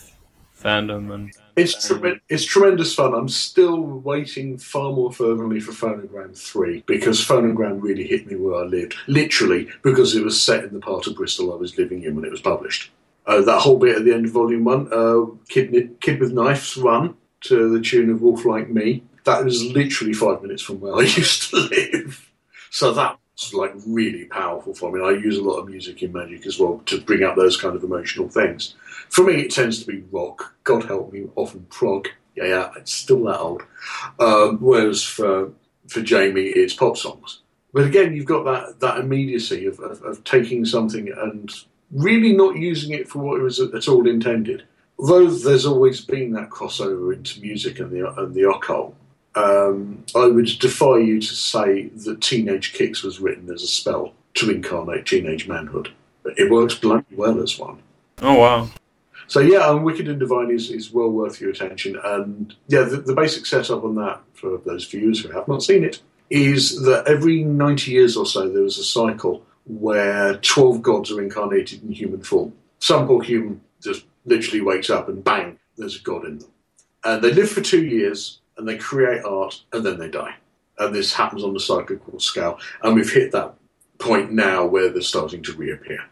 fandom and It's tre- it's tremendous fun. I'm still waiting far more fervently for Phonogram 3 because Phonogram really hit me where I lived. Literally, because it was set in the part of Bristol I was living in when it was published. Uh, that whole bit at the end of Volume 1, uh, Kid, Kid with Knives Run to the tune of Wolf Like Me, that was literally five minutes from where I (laughs) used to live. So that was like really powerful for me. I use a lot of music in Magic as well to bring out those kind of emotional things. For me, it tends to be rock. God help me, often prog. Yeah, yeah, it's still that old. Um, whereas for for Jamie, it's pop songs. But again, you've got that that immediacy of, of, of taking something and really not using it for what it was at all intended. Although there's always been that crossover into music and the and the occult, um, I would defy you to say that Teenage Kicks was written as a spell to incarnate teenage manhood. It works bloody well as one. oh wow, So yeah, um, Wicked and Divine is, is well worth your attention. And yeah, the, the basic setup on that for those viewers who have not seen it is that every ninety years or so there is a cycle where twelve gods are incarnated in human form. Some poor human just literally wakes up and bang, there's a god in them. And they live for two years and they create art and then they die. And this happens on the cyclical scale. And we've hit that point now where they're starting to reappear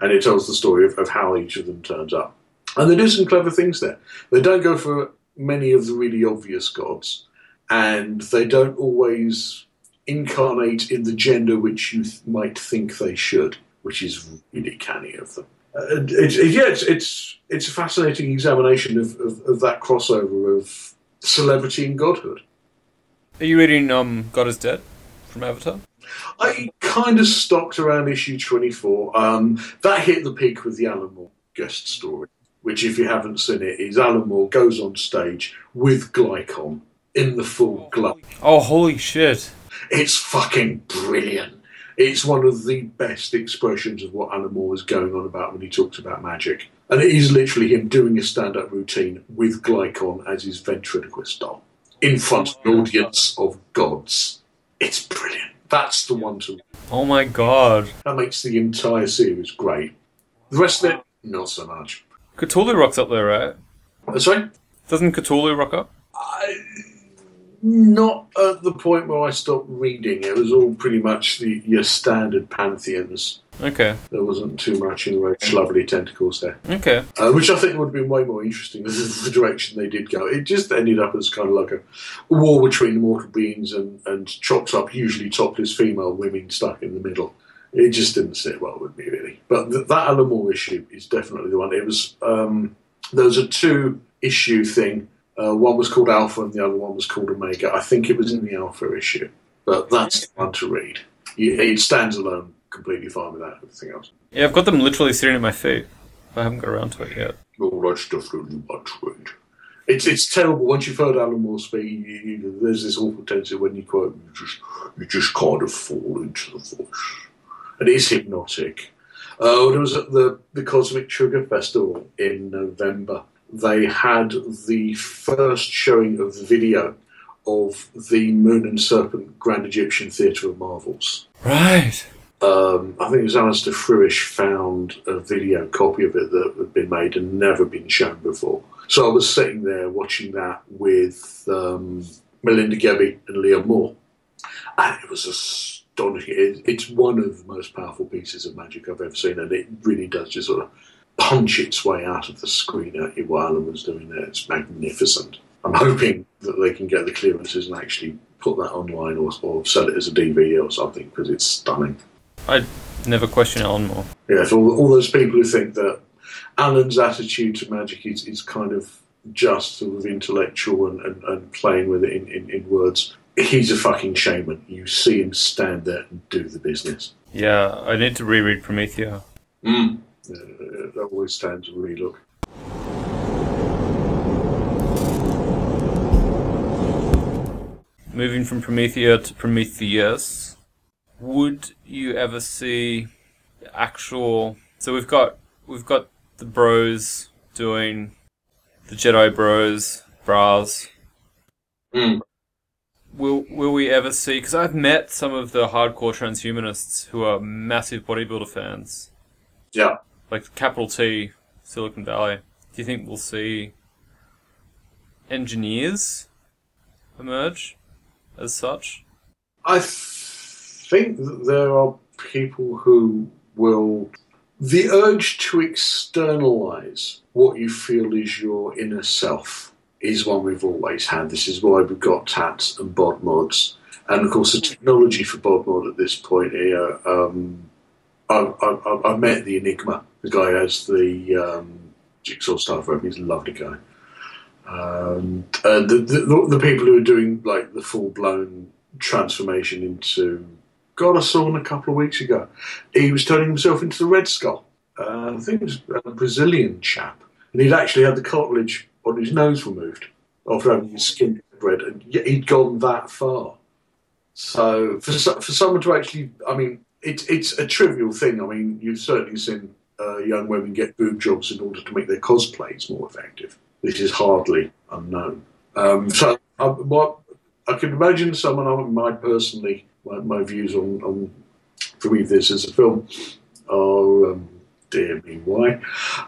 and it tells the story of, of how each of them turns up. And they do some clever things there. They don't go for many of the really obvious gods, and they don't always incarnate in the gender which you th- might think they should, which is really canny of them. Uh, it's, it, yeah, it's, it's it's a fascinating examination of, of, of that crossover of celebrity and godhood. are you reading um God is Dead from Avatar? I kind of stopped around issue 24. Um, that hit the peak with the Alan Moore guest story, which, if you haven't seen it, is Alan Moore goes on stage with Glycon in the full glow. Oh holy shit! It's fucking brilliant. It's one of the best expressions of what Alan Moore was going on about when he talks about magic. And it is literally him doing a stand up routine with Glycon as his ventriloquist doll in front of an audience of gods. It's brilliant. That's the one to Oh my god, that makes the entire series great. The rest of it, not so much. Cthulhu rocks up there, right? Uh, Sorry? Doesn't Cthulhu rock up? Not at the point where I stopped reading. It was all pretty much the, your standard pantheons. Okay, There wasn't too much in the way lovely tentacles there. okay. Uh, which I think would have been way more interesting (laughs) than the direction they did go. It just ended up as kind of like a war between mortal beings and, and chopped up, usually topless female women stuck in the middle. It just didn't sit well with me, really. But th- that Moore issue is definitely the one. It was um, there was a two issue thing. Uh, one was called Alpha and the other one was called Omega. I think it was in the Alpha issue, but that's the one to read. It it stands alone, completely fine without everything else. Yeah, I've got them literally sitting at my feet. I haven't got around to it yet. all that stuff that you want to read. It's it's terrible once you've heard Alan Moore speak. You, you, there's this awful tendency when you quote, him, you just you just kind of fall into the voice, and it's hypnotic. Uh, it was at the the Cosmic Sugar Festival in November, they had the first showing of the video of the Moon and Serpent Grand Egyptian Theatre of Marvels Right. um, I think it was Alistair Fruish found a video copy of it that had been made and never been shown before. So I was sitting there watching that with um, Melinda Gebbie and Leah Moore, and it was astonishing. It, it's one of the most powerful pieces of magic I've ever seen, and it really does just sort of punch its way out of the screen at you while Alan was doing it. It's magnificent. I'm hoping that they can get the clearances and actually put that online or, or sell it as a DVD or something because it's stunning. I never question Alan Moore. Yeah, for all, all those people who think that Alan's attitude to magic is, is kind of just sort of intellectual and, and, and playing with it in, in, in words, he's a fucking shaman. You see him stand there and do the business. Yeah, I need to reread Promethea. Mm. Uh, always stands a relook. Moving from Promethea to Prometheus, would you ever see the actual? So we've got we've got the Bros doing the Jedi Bros, Bras, Mm. Will Will we ever see? Because I've met some of the hardcore transhumanists who are massive bodybuilder fans, Yeah. Like capital T, Silicon Valley. Do you think we'll see engineers emerge as such? I think that there are people who will. The urge to externalize what you feel is your inner self is one we've always had. This is why we've got tats and bod mods. And of course, the technology for bod mod at this point here. Um, I, I, I met the Enigma, the guy who has the um, jigsaw stuff. He's a lovely guy. Um, and the, the, the people who are doing like the full blown transformation into God, I saw him a couple of weeks ago. He was turning himself into the Red Skull. Uh, I think it was a Brazilian chap, and he'd actually had the cartilage on his nose removed after having his skin bred, and he'd gone that far. So for for someone to actually, I mean, it's it's a trivial thing. I mean, you've certainly seen uh, young women get boob jobs in order to make their cosplays more effective. This is hardly unknown. Um, so, uh, what I can imagine someone I might personally, my, my views on, on Prometheus as a film are um, dear me why.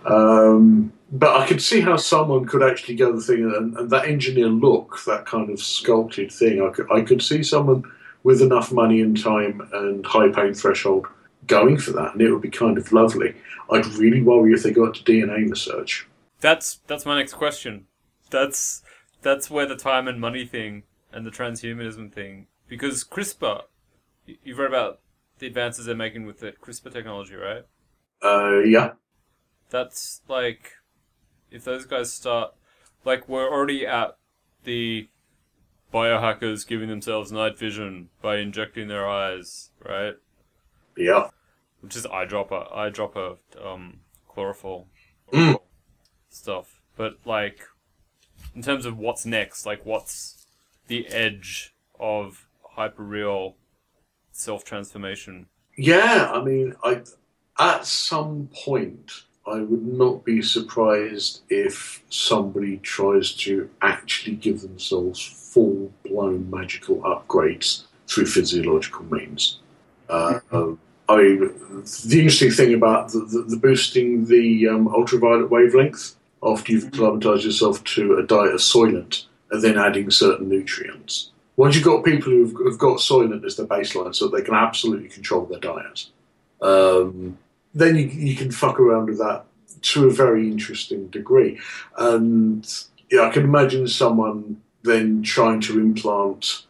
Um, but I could see how someone could actually go the thing and, and that engineer look, that kind of sculpted thing. I could, I could see someone with enough money and time and high pain threshold going for that, and it would be kind of lovely. I'd really worry if they got to DNA research. That's that's my next question. That's that's where the time and money thing and the transhumanism thing, because CRISPR, you- you've read about the advances they're making with the CRISPR technology, right? Uh, yeah. That's like, if those guys start, like we're already at the biohackers giving themselves night vision by injecting their eyes, right? Yeah. Which is eyedropper, eyedropper, um, chlorophyll Mm. stuff. But like, in terms of what's next, like what's the edge of hyperreal self transformation? Yeah, I mean, I, at some point, I would not be surprised if somebody tries to actually give themselves full blown magical upgrades through physiological means. Uh, uh, I mean, the interesting thing about the, the, the boosting the um, ultraviolet wavelength after you've acclimatized yourself to a diet of Soylent and then adding certain nutrients. Once you've got people who've, who've got Soylent as their baseline so they can absolutely control their diet, um, then you, you can fuck around with that to a very interesting degree. And yeah, I can imagine someone then trying to implant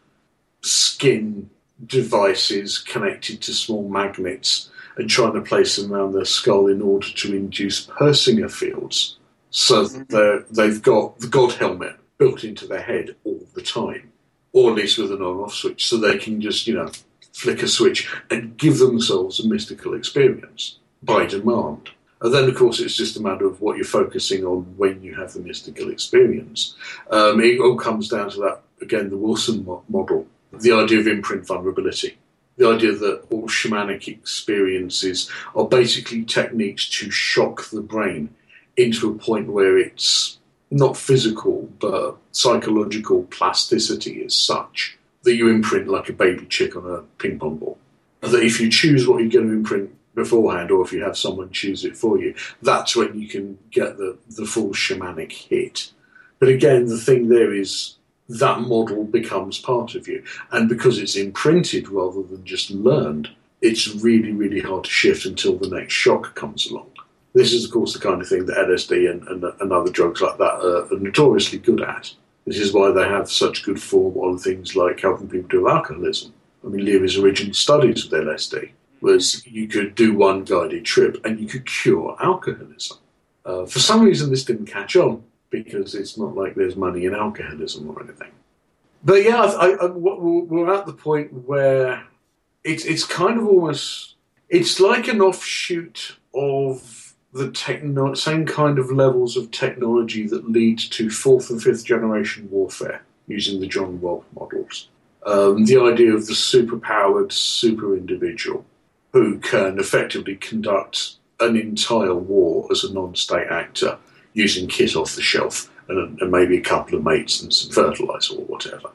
skin devices connected to small magnets and trying to place them around their skull in order to induce Persinger fields. So that they're- they've got the God helmet built into their head all the time, or at least with an on off switch, so they can just, you know, flick a switch and give themselves a mystical experience by demand. And then, of course, it's just a matter of what you're focusing on when you have the mystical experience. Um, it all comes down to that, again, the Wilson model, the idea of imprint vulnerability. The idea that all shamanic experiences are basically techniques to shock the brain into a point where it's not physical, but psychological plasticity is such that you imprint like a baby chick on a ping pong ball. That if you choose what you're going to imprint beforehand, or if you have someone choose it for you, that's when you can get the, the full shamanic hit. But again, the thing there is that model becomes part of you. And because it's imprinted rather than just learned, it's really, really hard to shift until the next shock comes along. This is, of course, the kind of thing that LSD and, and, and other drugs like that are, are notoriously good at. This is why they have such good form on things like helping people do alcoholism. I mean, Leary's original studies with LSD was you could do one guided trip and you could cure alcoholism. Uh, for some reason, this didn't catch on because it's not like there's money in alcoholism or anything. But yeah, I, I, we're at the point where it's it's kind of almost it's like an offshoot of the techno- same kind of levels of technology that lead to fourth and fifth generation warfare using the John Robb models. Um, the idea of the superpowered super individual who can effectively conduct an entire war as a non-state actor using kit off the shelf and, and maybe a couple of mates and some fertilizer or whatever.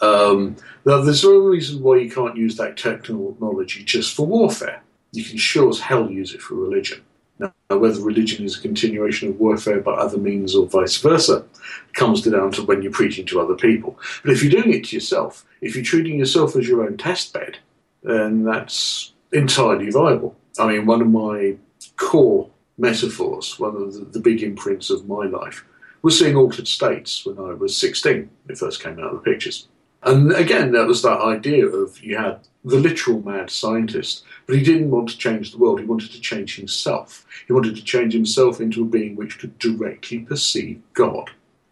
Um, now, there's no reason why you can't use that technology just for warfare. You can sure as hell use it for religion. Now, whether religion is a continuation of warfare by other means or vice versa comes down to when you're preaching to other people. But if you're doing it to yourself, if you're treating yourself as your own test bed, then that's entirely viable. I mean, one of my core metaphors, one of the, the big imprints of my life, was seeing Altered States when I was 16, it first came out of the pictures. And again, that was that idea of you had the literal mad scientist, but he didn't want to change the world. He wanted to change himself. He wanted to change himself into a being which could directly perceive God.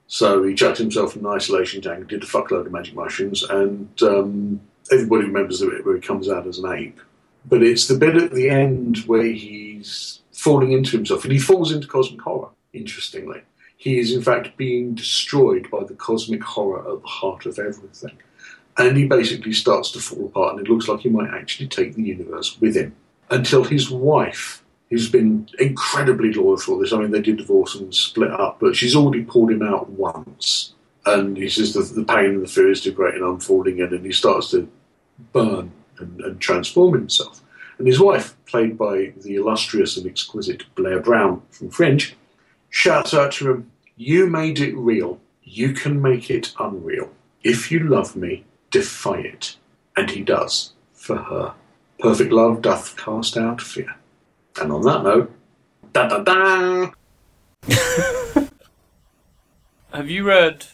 So he chucked himself in an isolation tank, did a fuckload of magic mushrooms, and um, everybody remembers bit where he comes out as an ape. But it's the bit at the end where he's falling into himself, and he falls into cosmic horror, interestingly. He is, in fact, being destroyed by the cosmic horror at the heart of everything. And he basically starts to fall apart, and it looks like he might actually take the universe with him. Until his wife, who's been incredibly loyal for this, I mean, they did divorce and split up, but she's already pulled him out once. And he says the, the pain and the fear is too great, and I'm falling in, and he starts to burn and, and transform himself. And his wife, played by the illustrious and exquisite Blair Brown from Fringe, shouts out to him, You made it real. You can make it unreal. If you love me, defy it. And he does, for her. Perfect love doth cast out fear. And on that note, da da da! (laughs) Have you read.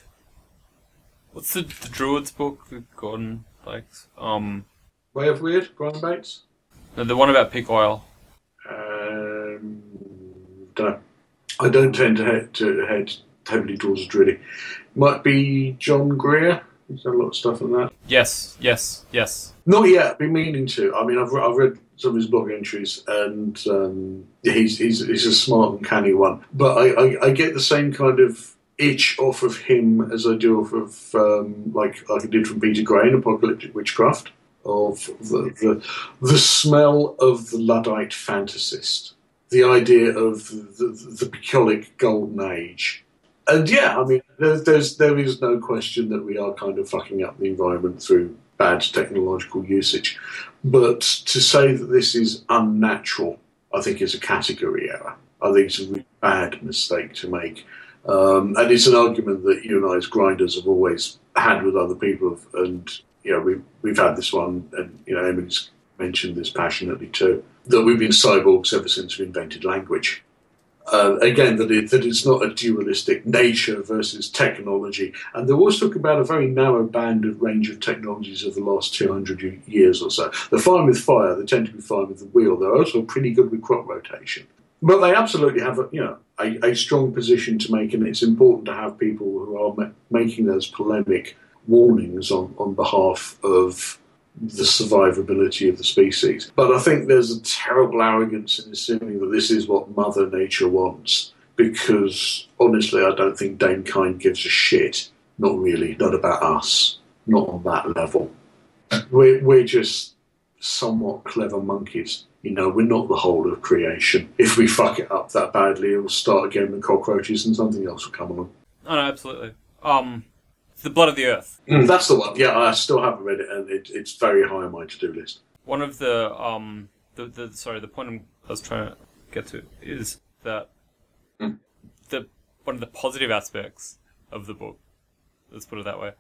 What's the, the Druids book that Gordon likes? Um, Way of Wyrd, Brian Bates? the, the one about peak oil. Um, don't know. I don't tend to head, to head heavily towards druidy. Might be John Greer. He's done a lot of stuff on that. Yes, yes, yes. Not yet. Been meaning to. I mean, I've, re- I've read some of his blog entries, and um, he's, he's he's a smart and canny one. But I, I, I get the same kind of itch off of him as I do off of um, like like I did from Peter Gray in Apocalyptic Witchcraft of the, the the smell of the Luddite fantasist, the idea of the, the, the bucolic golden age. And yeah, I mean, there's, there's there is no question that we are kind of fucking up the environment through bad technological usage. But to say that this is unnatural, I think is a category error. I think it's a really bad mistake to make. Um, and it's an argument that you and I, as grinders, have always had with other people. And, you know, we've, we've had this one, and, you know, Emily's mentioned this passionately too, that we've been cyborgs ever since we invented language. Uh, again, that, it, that it's not a dualistic nature versus technology. And they always talk about a very narrow band of range of technologies of the last 200 years or so. They're fine with fire, they tend to be fine with the wheel. They're also pretty good with crop rotation. But they absolutely have a, you know, a, a strong position to make, and it's important to have people who are ma- making those polemic warnings on, on behalf of the survivability of the species. But I think there's a terrible arrogance in assuming that this is what Mother Nature wants, because honestly, I don't think Dame Kind gives a shit. Not really, not about us, not on that level. We're, we're just somewhat clever monkeys. You know, we're not the whole of creation. If we fuck it up that badly, it'll start again with cockroaches and something else will come along. Oh, no, absolutely. Um, The Blood of the Earth. Mm, that's the one. Yeah, I still haven't read it, and it, it's very high on my to-do list. One of the um the, the sorry the point I'm- was trying to get to is that Mm. the one of the positive aspects of the book, let's put it that way,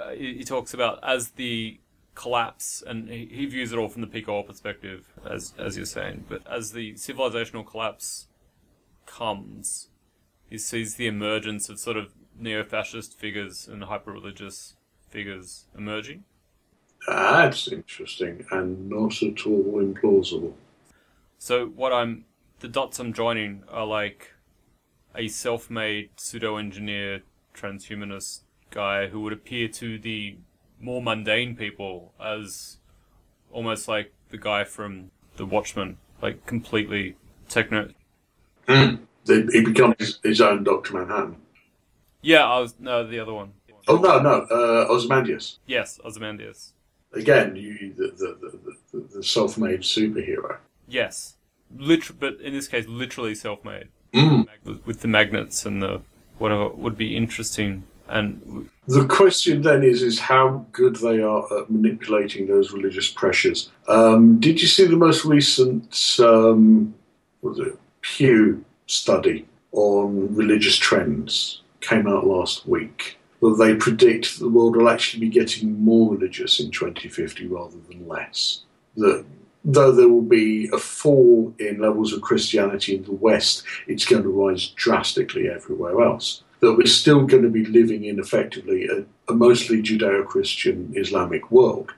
uh, he, he talks about as the collapse, and he, he views it all from the peak oil perspective, as as you're saying, but as the civilizational collapse comes, he sees the emergence of sort of neo-fascist figures and hyper-religious figures emerging. That's interesting and not at all implausible. So what I'm the dots I'm joining are like a self-made pseudo-engineer transhumanist guy who would appear to the more mundane people as almost like the guy from The Watchmen, like completely techno. He he becomes his, his own Doctor Manhattan. Yeah, I was no the other one. Oh no, no, uh, Ozymandias. Yes, Ozymandias. Again, you the the, the, the, self-made superhero. Yes, liter- but in this case, literally self-made Mm. with, the magnets and the whatever would be interesting. And The question then is is how good they are at manipulating those religious pressures. Um, did you see the most recent um, what was it Pew study on religious trends? Came out last week. Well, they predict that the world will actually be getting more religious in 2050 rather than less. That though there will be a fall in levels of Christianity in the West, it's going to rise drastically everywhere else. That we're still going to be living in effectively a, a mostly Judeo Christian Islamic world.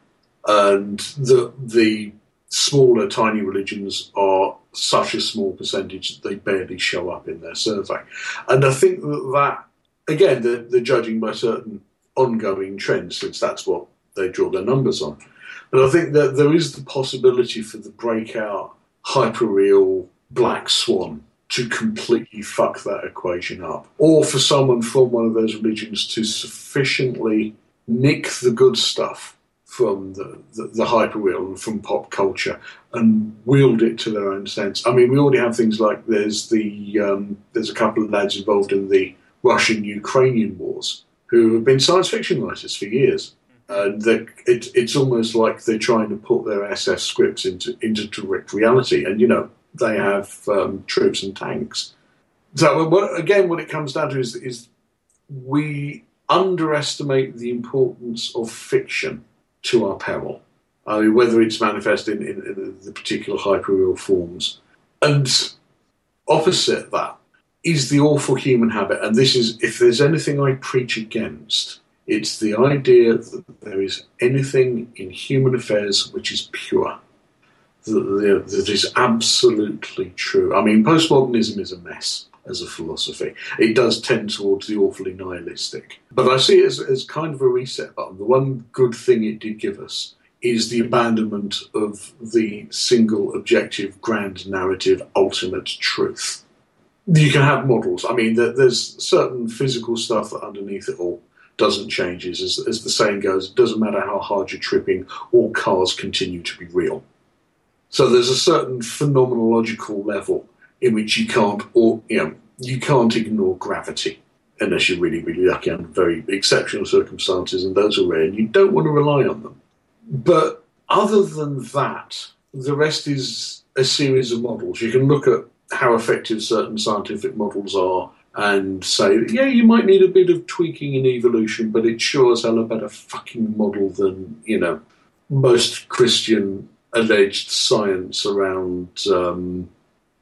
And that the smaller, tiny religions are such a small percentage that they barely show up in their survey. And I think that, that again, they're, they're judging by certain ongoing trends, since that's what they draw their numbers on. But I think that there is the possibility for the breakout hyperreal black swan to completely fuck that equation up. Or for someone from one of those religions to sufficiently nick the good stuff from the, the, the hyperreal and from pop culture and wield it to their own sense. I mean, we already have things like there's the um, there's a couple of lads involved in the Russian-Ukrainian wars who have been science fiction writers for years. And it, it's almost like they're trying to put their SF scripts into into direct reality. And you know, they have um, troops and tanks. So what, again, what it comes down to is, is we underestimate the importance of fiction to our peril. I mean, whether it's manifest in, in, in the particular hyperreal forms. And opposite that is the awful human habit. And this is, if there's anything I preach against, it's the idea that there is anything in human affairs which is pure, that, is absolutely true. I mean, postmodernism is a mess as a philosophy. It does tend towards the awfully nihilistic. But I see it as, as kind of a reset button. The one good thing it did give us is the abandonment of the single objective, grand narrative, ultimate truth. You can have models. I mean, there's certain physical stuff that underneath it all doesn't change. As, as the saying goes, it doesn't matter how hard you're tripping, all cars continue to be real. So there's a certain phenomenological level in which you can't, or you know, you can't ignore gravity unless you're really, really lucky under very exceptional circumstances, and those are rare, and you don't want to rely on them. But other than that, the rest is a series of models. You can look at how effective certain scientific models are and say, yeah, you might need a bit of tweaking in evolution, but it sure as hell a better fucking model than, you know, most Christian alleged science around, um,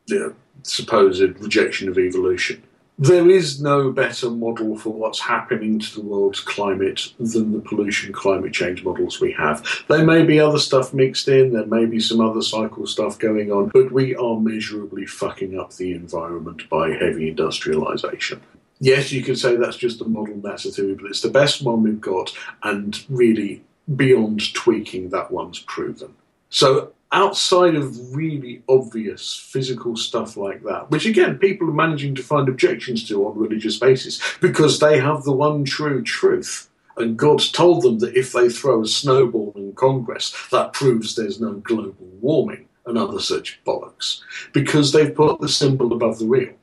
you know, supposed rejection of evolution. There is no better model for what's happening to the world's climate than the pollution climate change models we have. There may be other stuff mixed in, there may be some other cycle stuff going on, but we are measurably fucking up the environment by heavy industrialization. Yes, you could say that's just a model, that's a theory, but it's the best one we've got, and really, beyond tweaking, that one's proven. So outside of really obvious physical stuff like that, which again people are managing to find objections to on religious basis because they have the one true truth. And God's told them that if they throw a snowball in Congress, that proves there's no global warming and other such bollocks. Because they've put the symbol above the real.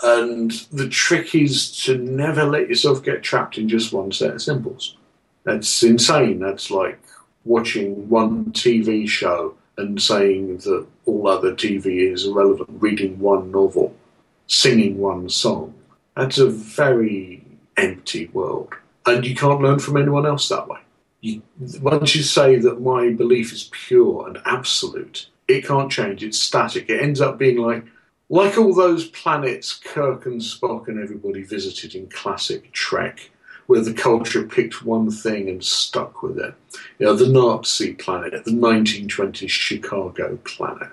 And the trick is to never let yourself get trapped in just one set of symbols. That's insane. That's like watching one TV show and saying that all other TV is irrelevant, reading one novel, singing one song. That's a very empty world. And you can't learn from anyone else that way. You, once you say that my belief is pure and absolute, it can't change. It's static. It ends up being like like all those planets Kirk and Spock and everybody visited in classic Trek where the culture picked one thing and stuck with it. You know, the Nazi planet, the 1920s Chicago planet.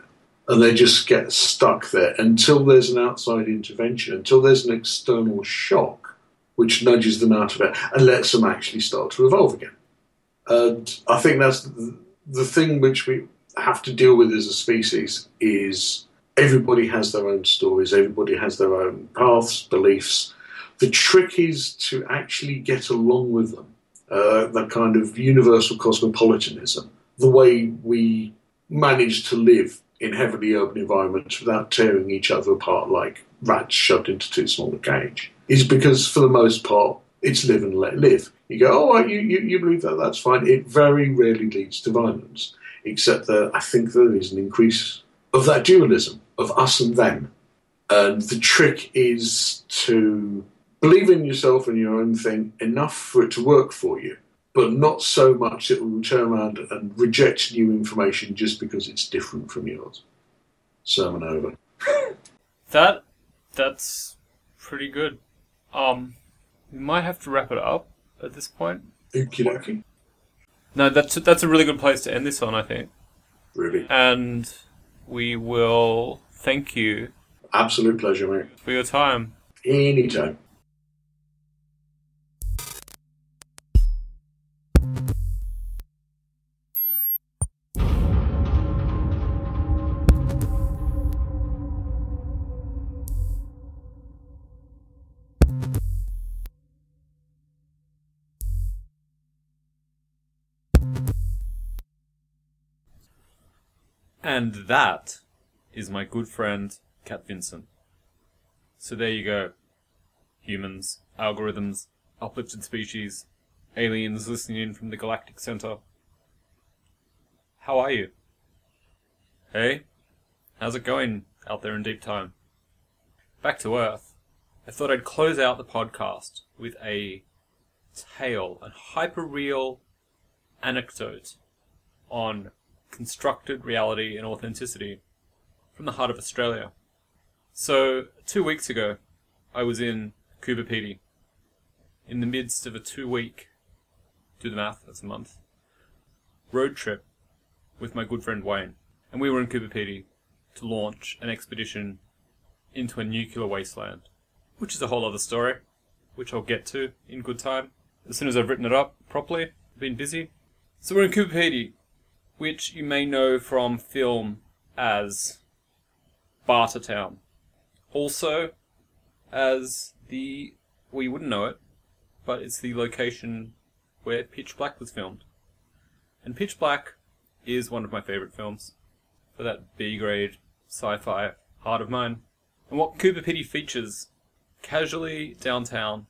And they just get stuck there until there's an outside intervention, until there's an external shock which nudges them out of it and lets them actually start to evolve again. And I think that's the, thing which we have to deal with as a species is everybody has their own stories, everybody has their own paths, beliefs, the trick is to actually get along with them. Uh, that kind of universal cosmopolitanism, the way we manage to live in heavily urban environments without tearing each other apart like rats shoved into too small a cage. is because, for the most part, it's live and let live. You go, oh, you, you, you believe that, that's fine. It very rarely leads to violence, except that I think there is an increase of that dualism of us and them. And the trick is to believe in yourself and your own thing enough for it to work for you, but not so much that it will turn around and reject new information just because it's different from yours. Sermon over. That that's pretty good. Um, we might have to wrap it up at this point. Okie dokie. No, that's that's a really good place to end this on, I think. Really. And we will thank you Absolute pleasure, mate. for your time. Anytime. And that is my good friend Cat Vincent. So there you go. Humans, algorithms, uplifted species, aliens listening in from the galactic center. How are you? Hey? How's it going out there in deep time? Back to Earth. I thought I'd close out the podcast with a tale, a hyper real anecdote on constructed reality and authenticity from the heart of Australia. So, two weeks ago, I was in Pedy in the midst of a two week, do the math, that's a month, road trip with my good friend Wayne. And we were in Pedy to launch an expedition into a nuclear wasteland, which is a whole other story, which I'll get to in good time. As soon as I've written it up properly, I've been busy. So we're in Pedy, which you may know from film as Bartertown. Also, as the you wouldn't know it, but it's the location where Pitch Black was filmed. And Pitch Black is one of my favourite films for that B grade sci-fi heart of mine. And what Coober Pedy features casually downtown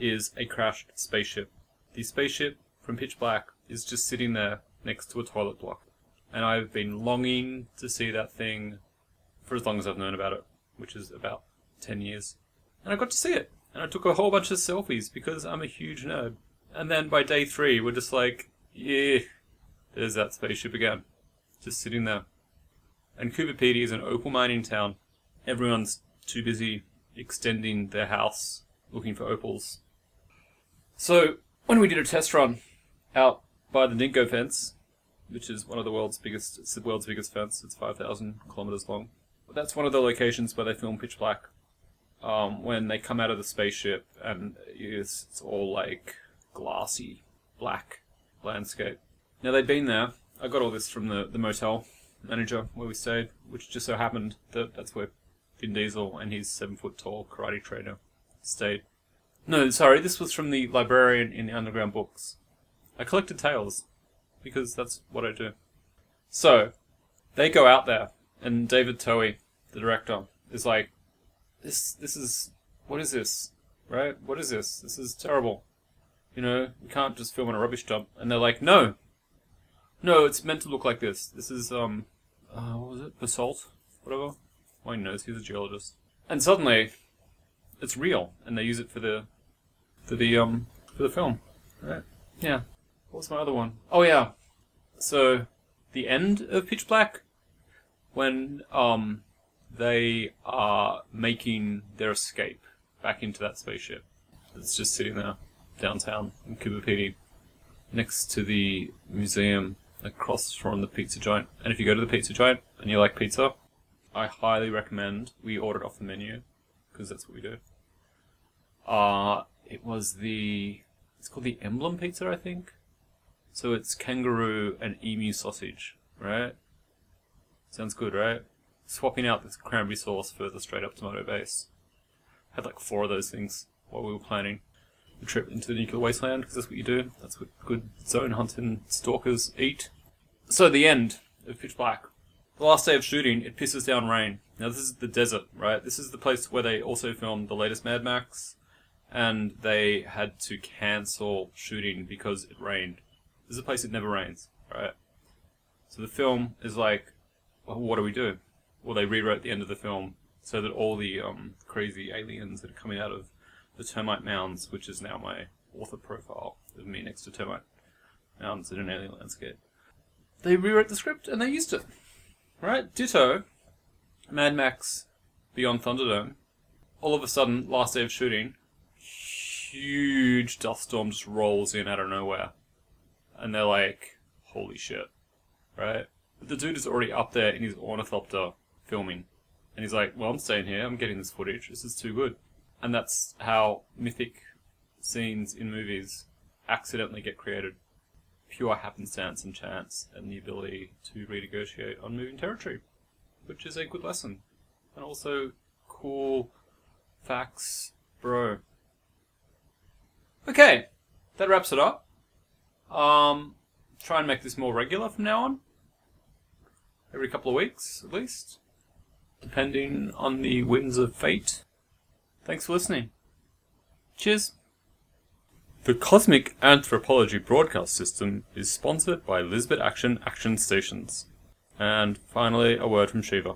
is a crashed spaceship. The spaceship from Pitch Black is just sitting there next to a toilet block. And I've been longing to see that thing for as long as I've known about it, which is about 10 years. And I got to see it. And I took a whole bunch of selfies because I'm a huge nerd. And then by day three, we're just like, yeah, there's that spaceship again. Just sitting there. And Coober is an opal mining town. Everyone's too busy extending their house looking for opals. So, when we did a test run out by the Dingo fence, which is one of the world's biggest, it's the world's biggest fence, it's 5,000 kilometers long. That's one of the locations where they film Pitch Black. Um, when they come out of the spaceship and it's, it's all like glassy, black landscape. Now they'd been there. I got all this from the, the motel manager where we stayed, which just so happened that that's where Vin Diesel and his seven foot tall karate trainer stayed. No, sorry, this was from the librarian in the Underground Books. I collected tales because that's what I do. So they go out there, and David Twohy, the director, is like, "This, this is what is this, right? What is this? This is terrible. You know, we can't just film on a rubbish dump." And they're like, "No, no, it's meant to look like this. This is um, uh, what was it? Basalt, whatever. Wayne knows. He's a geologist." And suddenly, it's real, and they use it for the, for the um, for the film, right? Yeah. What was my other one? Oh yeah. So the end of Pitch Black, when um they are making their escape back into that spaceship that's just sitting there downtown in Pedy, next to the museum across from the pizza joint. And if you go to the pizza joint and you like pizza, I highly recommend we order it off the menu because that's what we do. Uh, it was the it's called the Emblem Pizza, I think. So it's kangaroo and emu sausage, right? Sounds good, right? Swapping out this cranberry sauce for the straight up tomato base. Had like four of those things while we were planning the trip into the nuclear wasteland, because that's what you do. That's what good zone hunting stalkers eat. So the end of Pitch Black. The last day of shooting, it pisses down rain. Now this is the desert, right? This is the place where they also filmed the latest Mad Max, and they had to cancel shooting because it rained. This is a place that never rains, right? So the film is like, well, what do we do? Well, they rewrote the end of the film so that all the um, crazy aliens that are coming out of the termite mounds, which is now my author profile of me next to termite mounds in an alien landscape, they rewrote the script and they used it. Right? Ditto, Mad Max Beyond Thunderdome. All of a sudden, last day of shooting, huge dust storm just rolls in out of nowhere. And they're like, holy shit. Right? But the dude is already up there in his ornithopter filming. And he's like, well, I'm staying here. I'm getting this footage. This is too good. And that's how mythic scenes in movies accidentally get created. Pure happenstance and chance, and the ability to renegotiate on moving territory, which is a good lesson. And also cool facts, bro. Okay, that wraps it up. Um, try and make this more regular from now on. Every couple of weeks, at least. Depending on the winds of fate. Thanks for listening. Cheers. The Cosmic Anthropology Broadcast System is sponsored by Lisbeth Action Action Stations. And finally, a word from Shiva.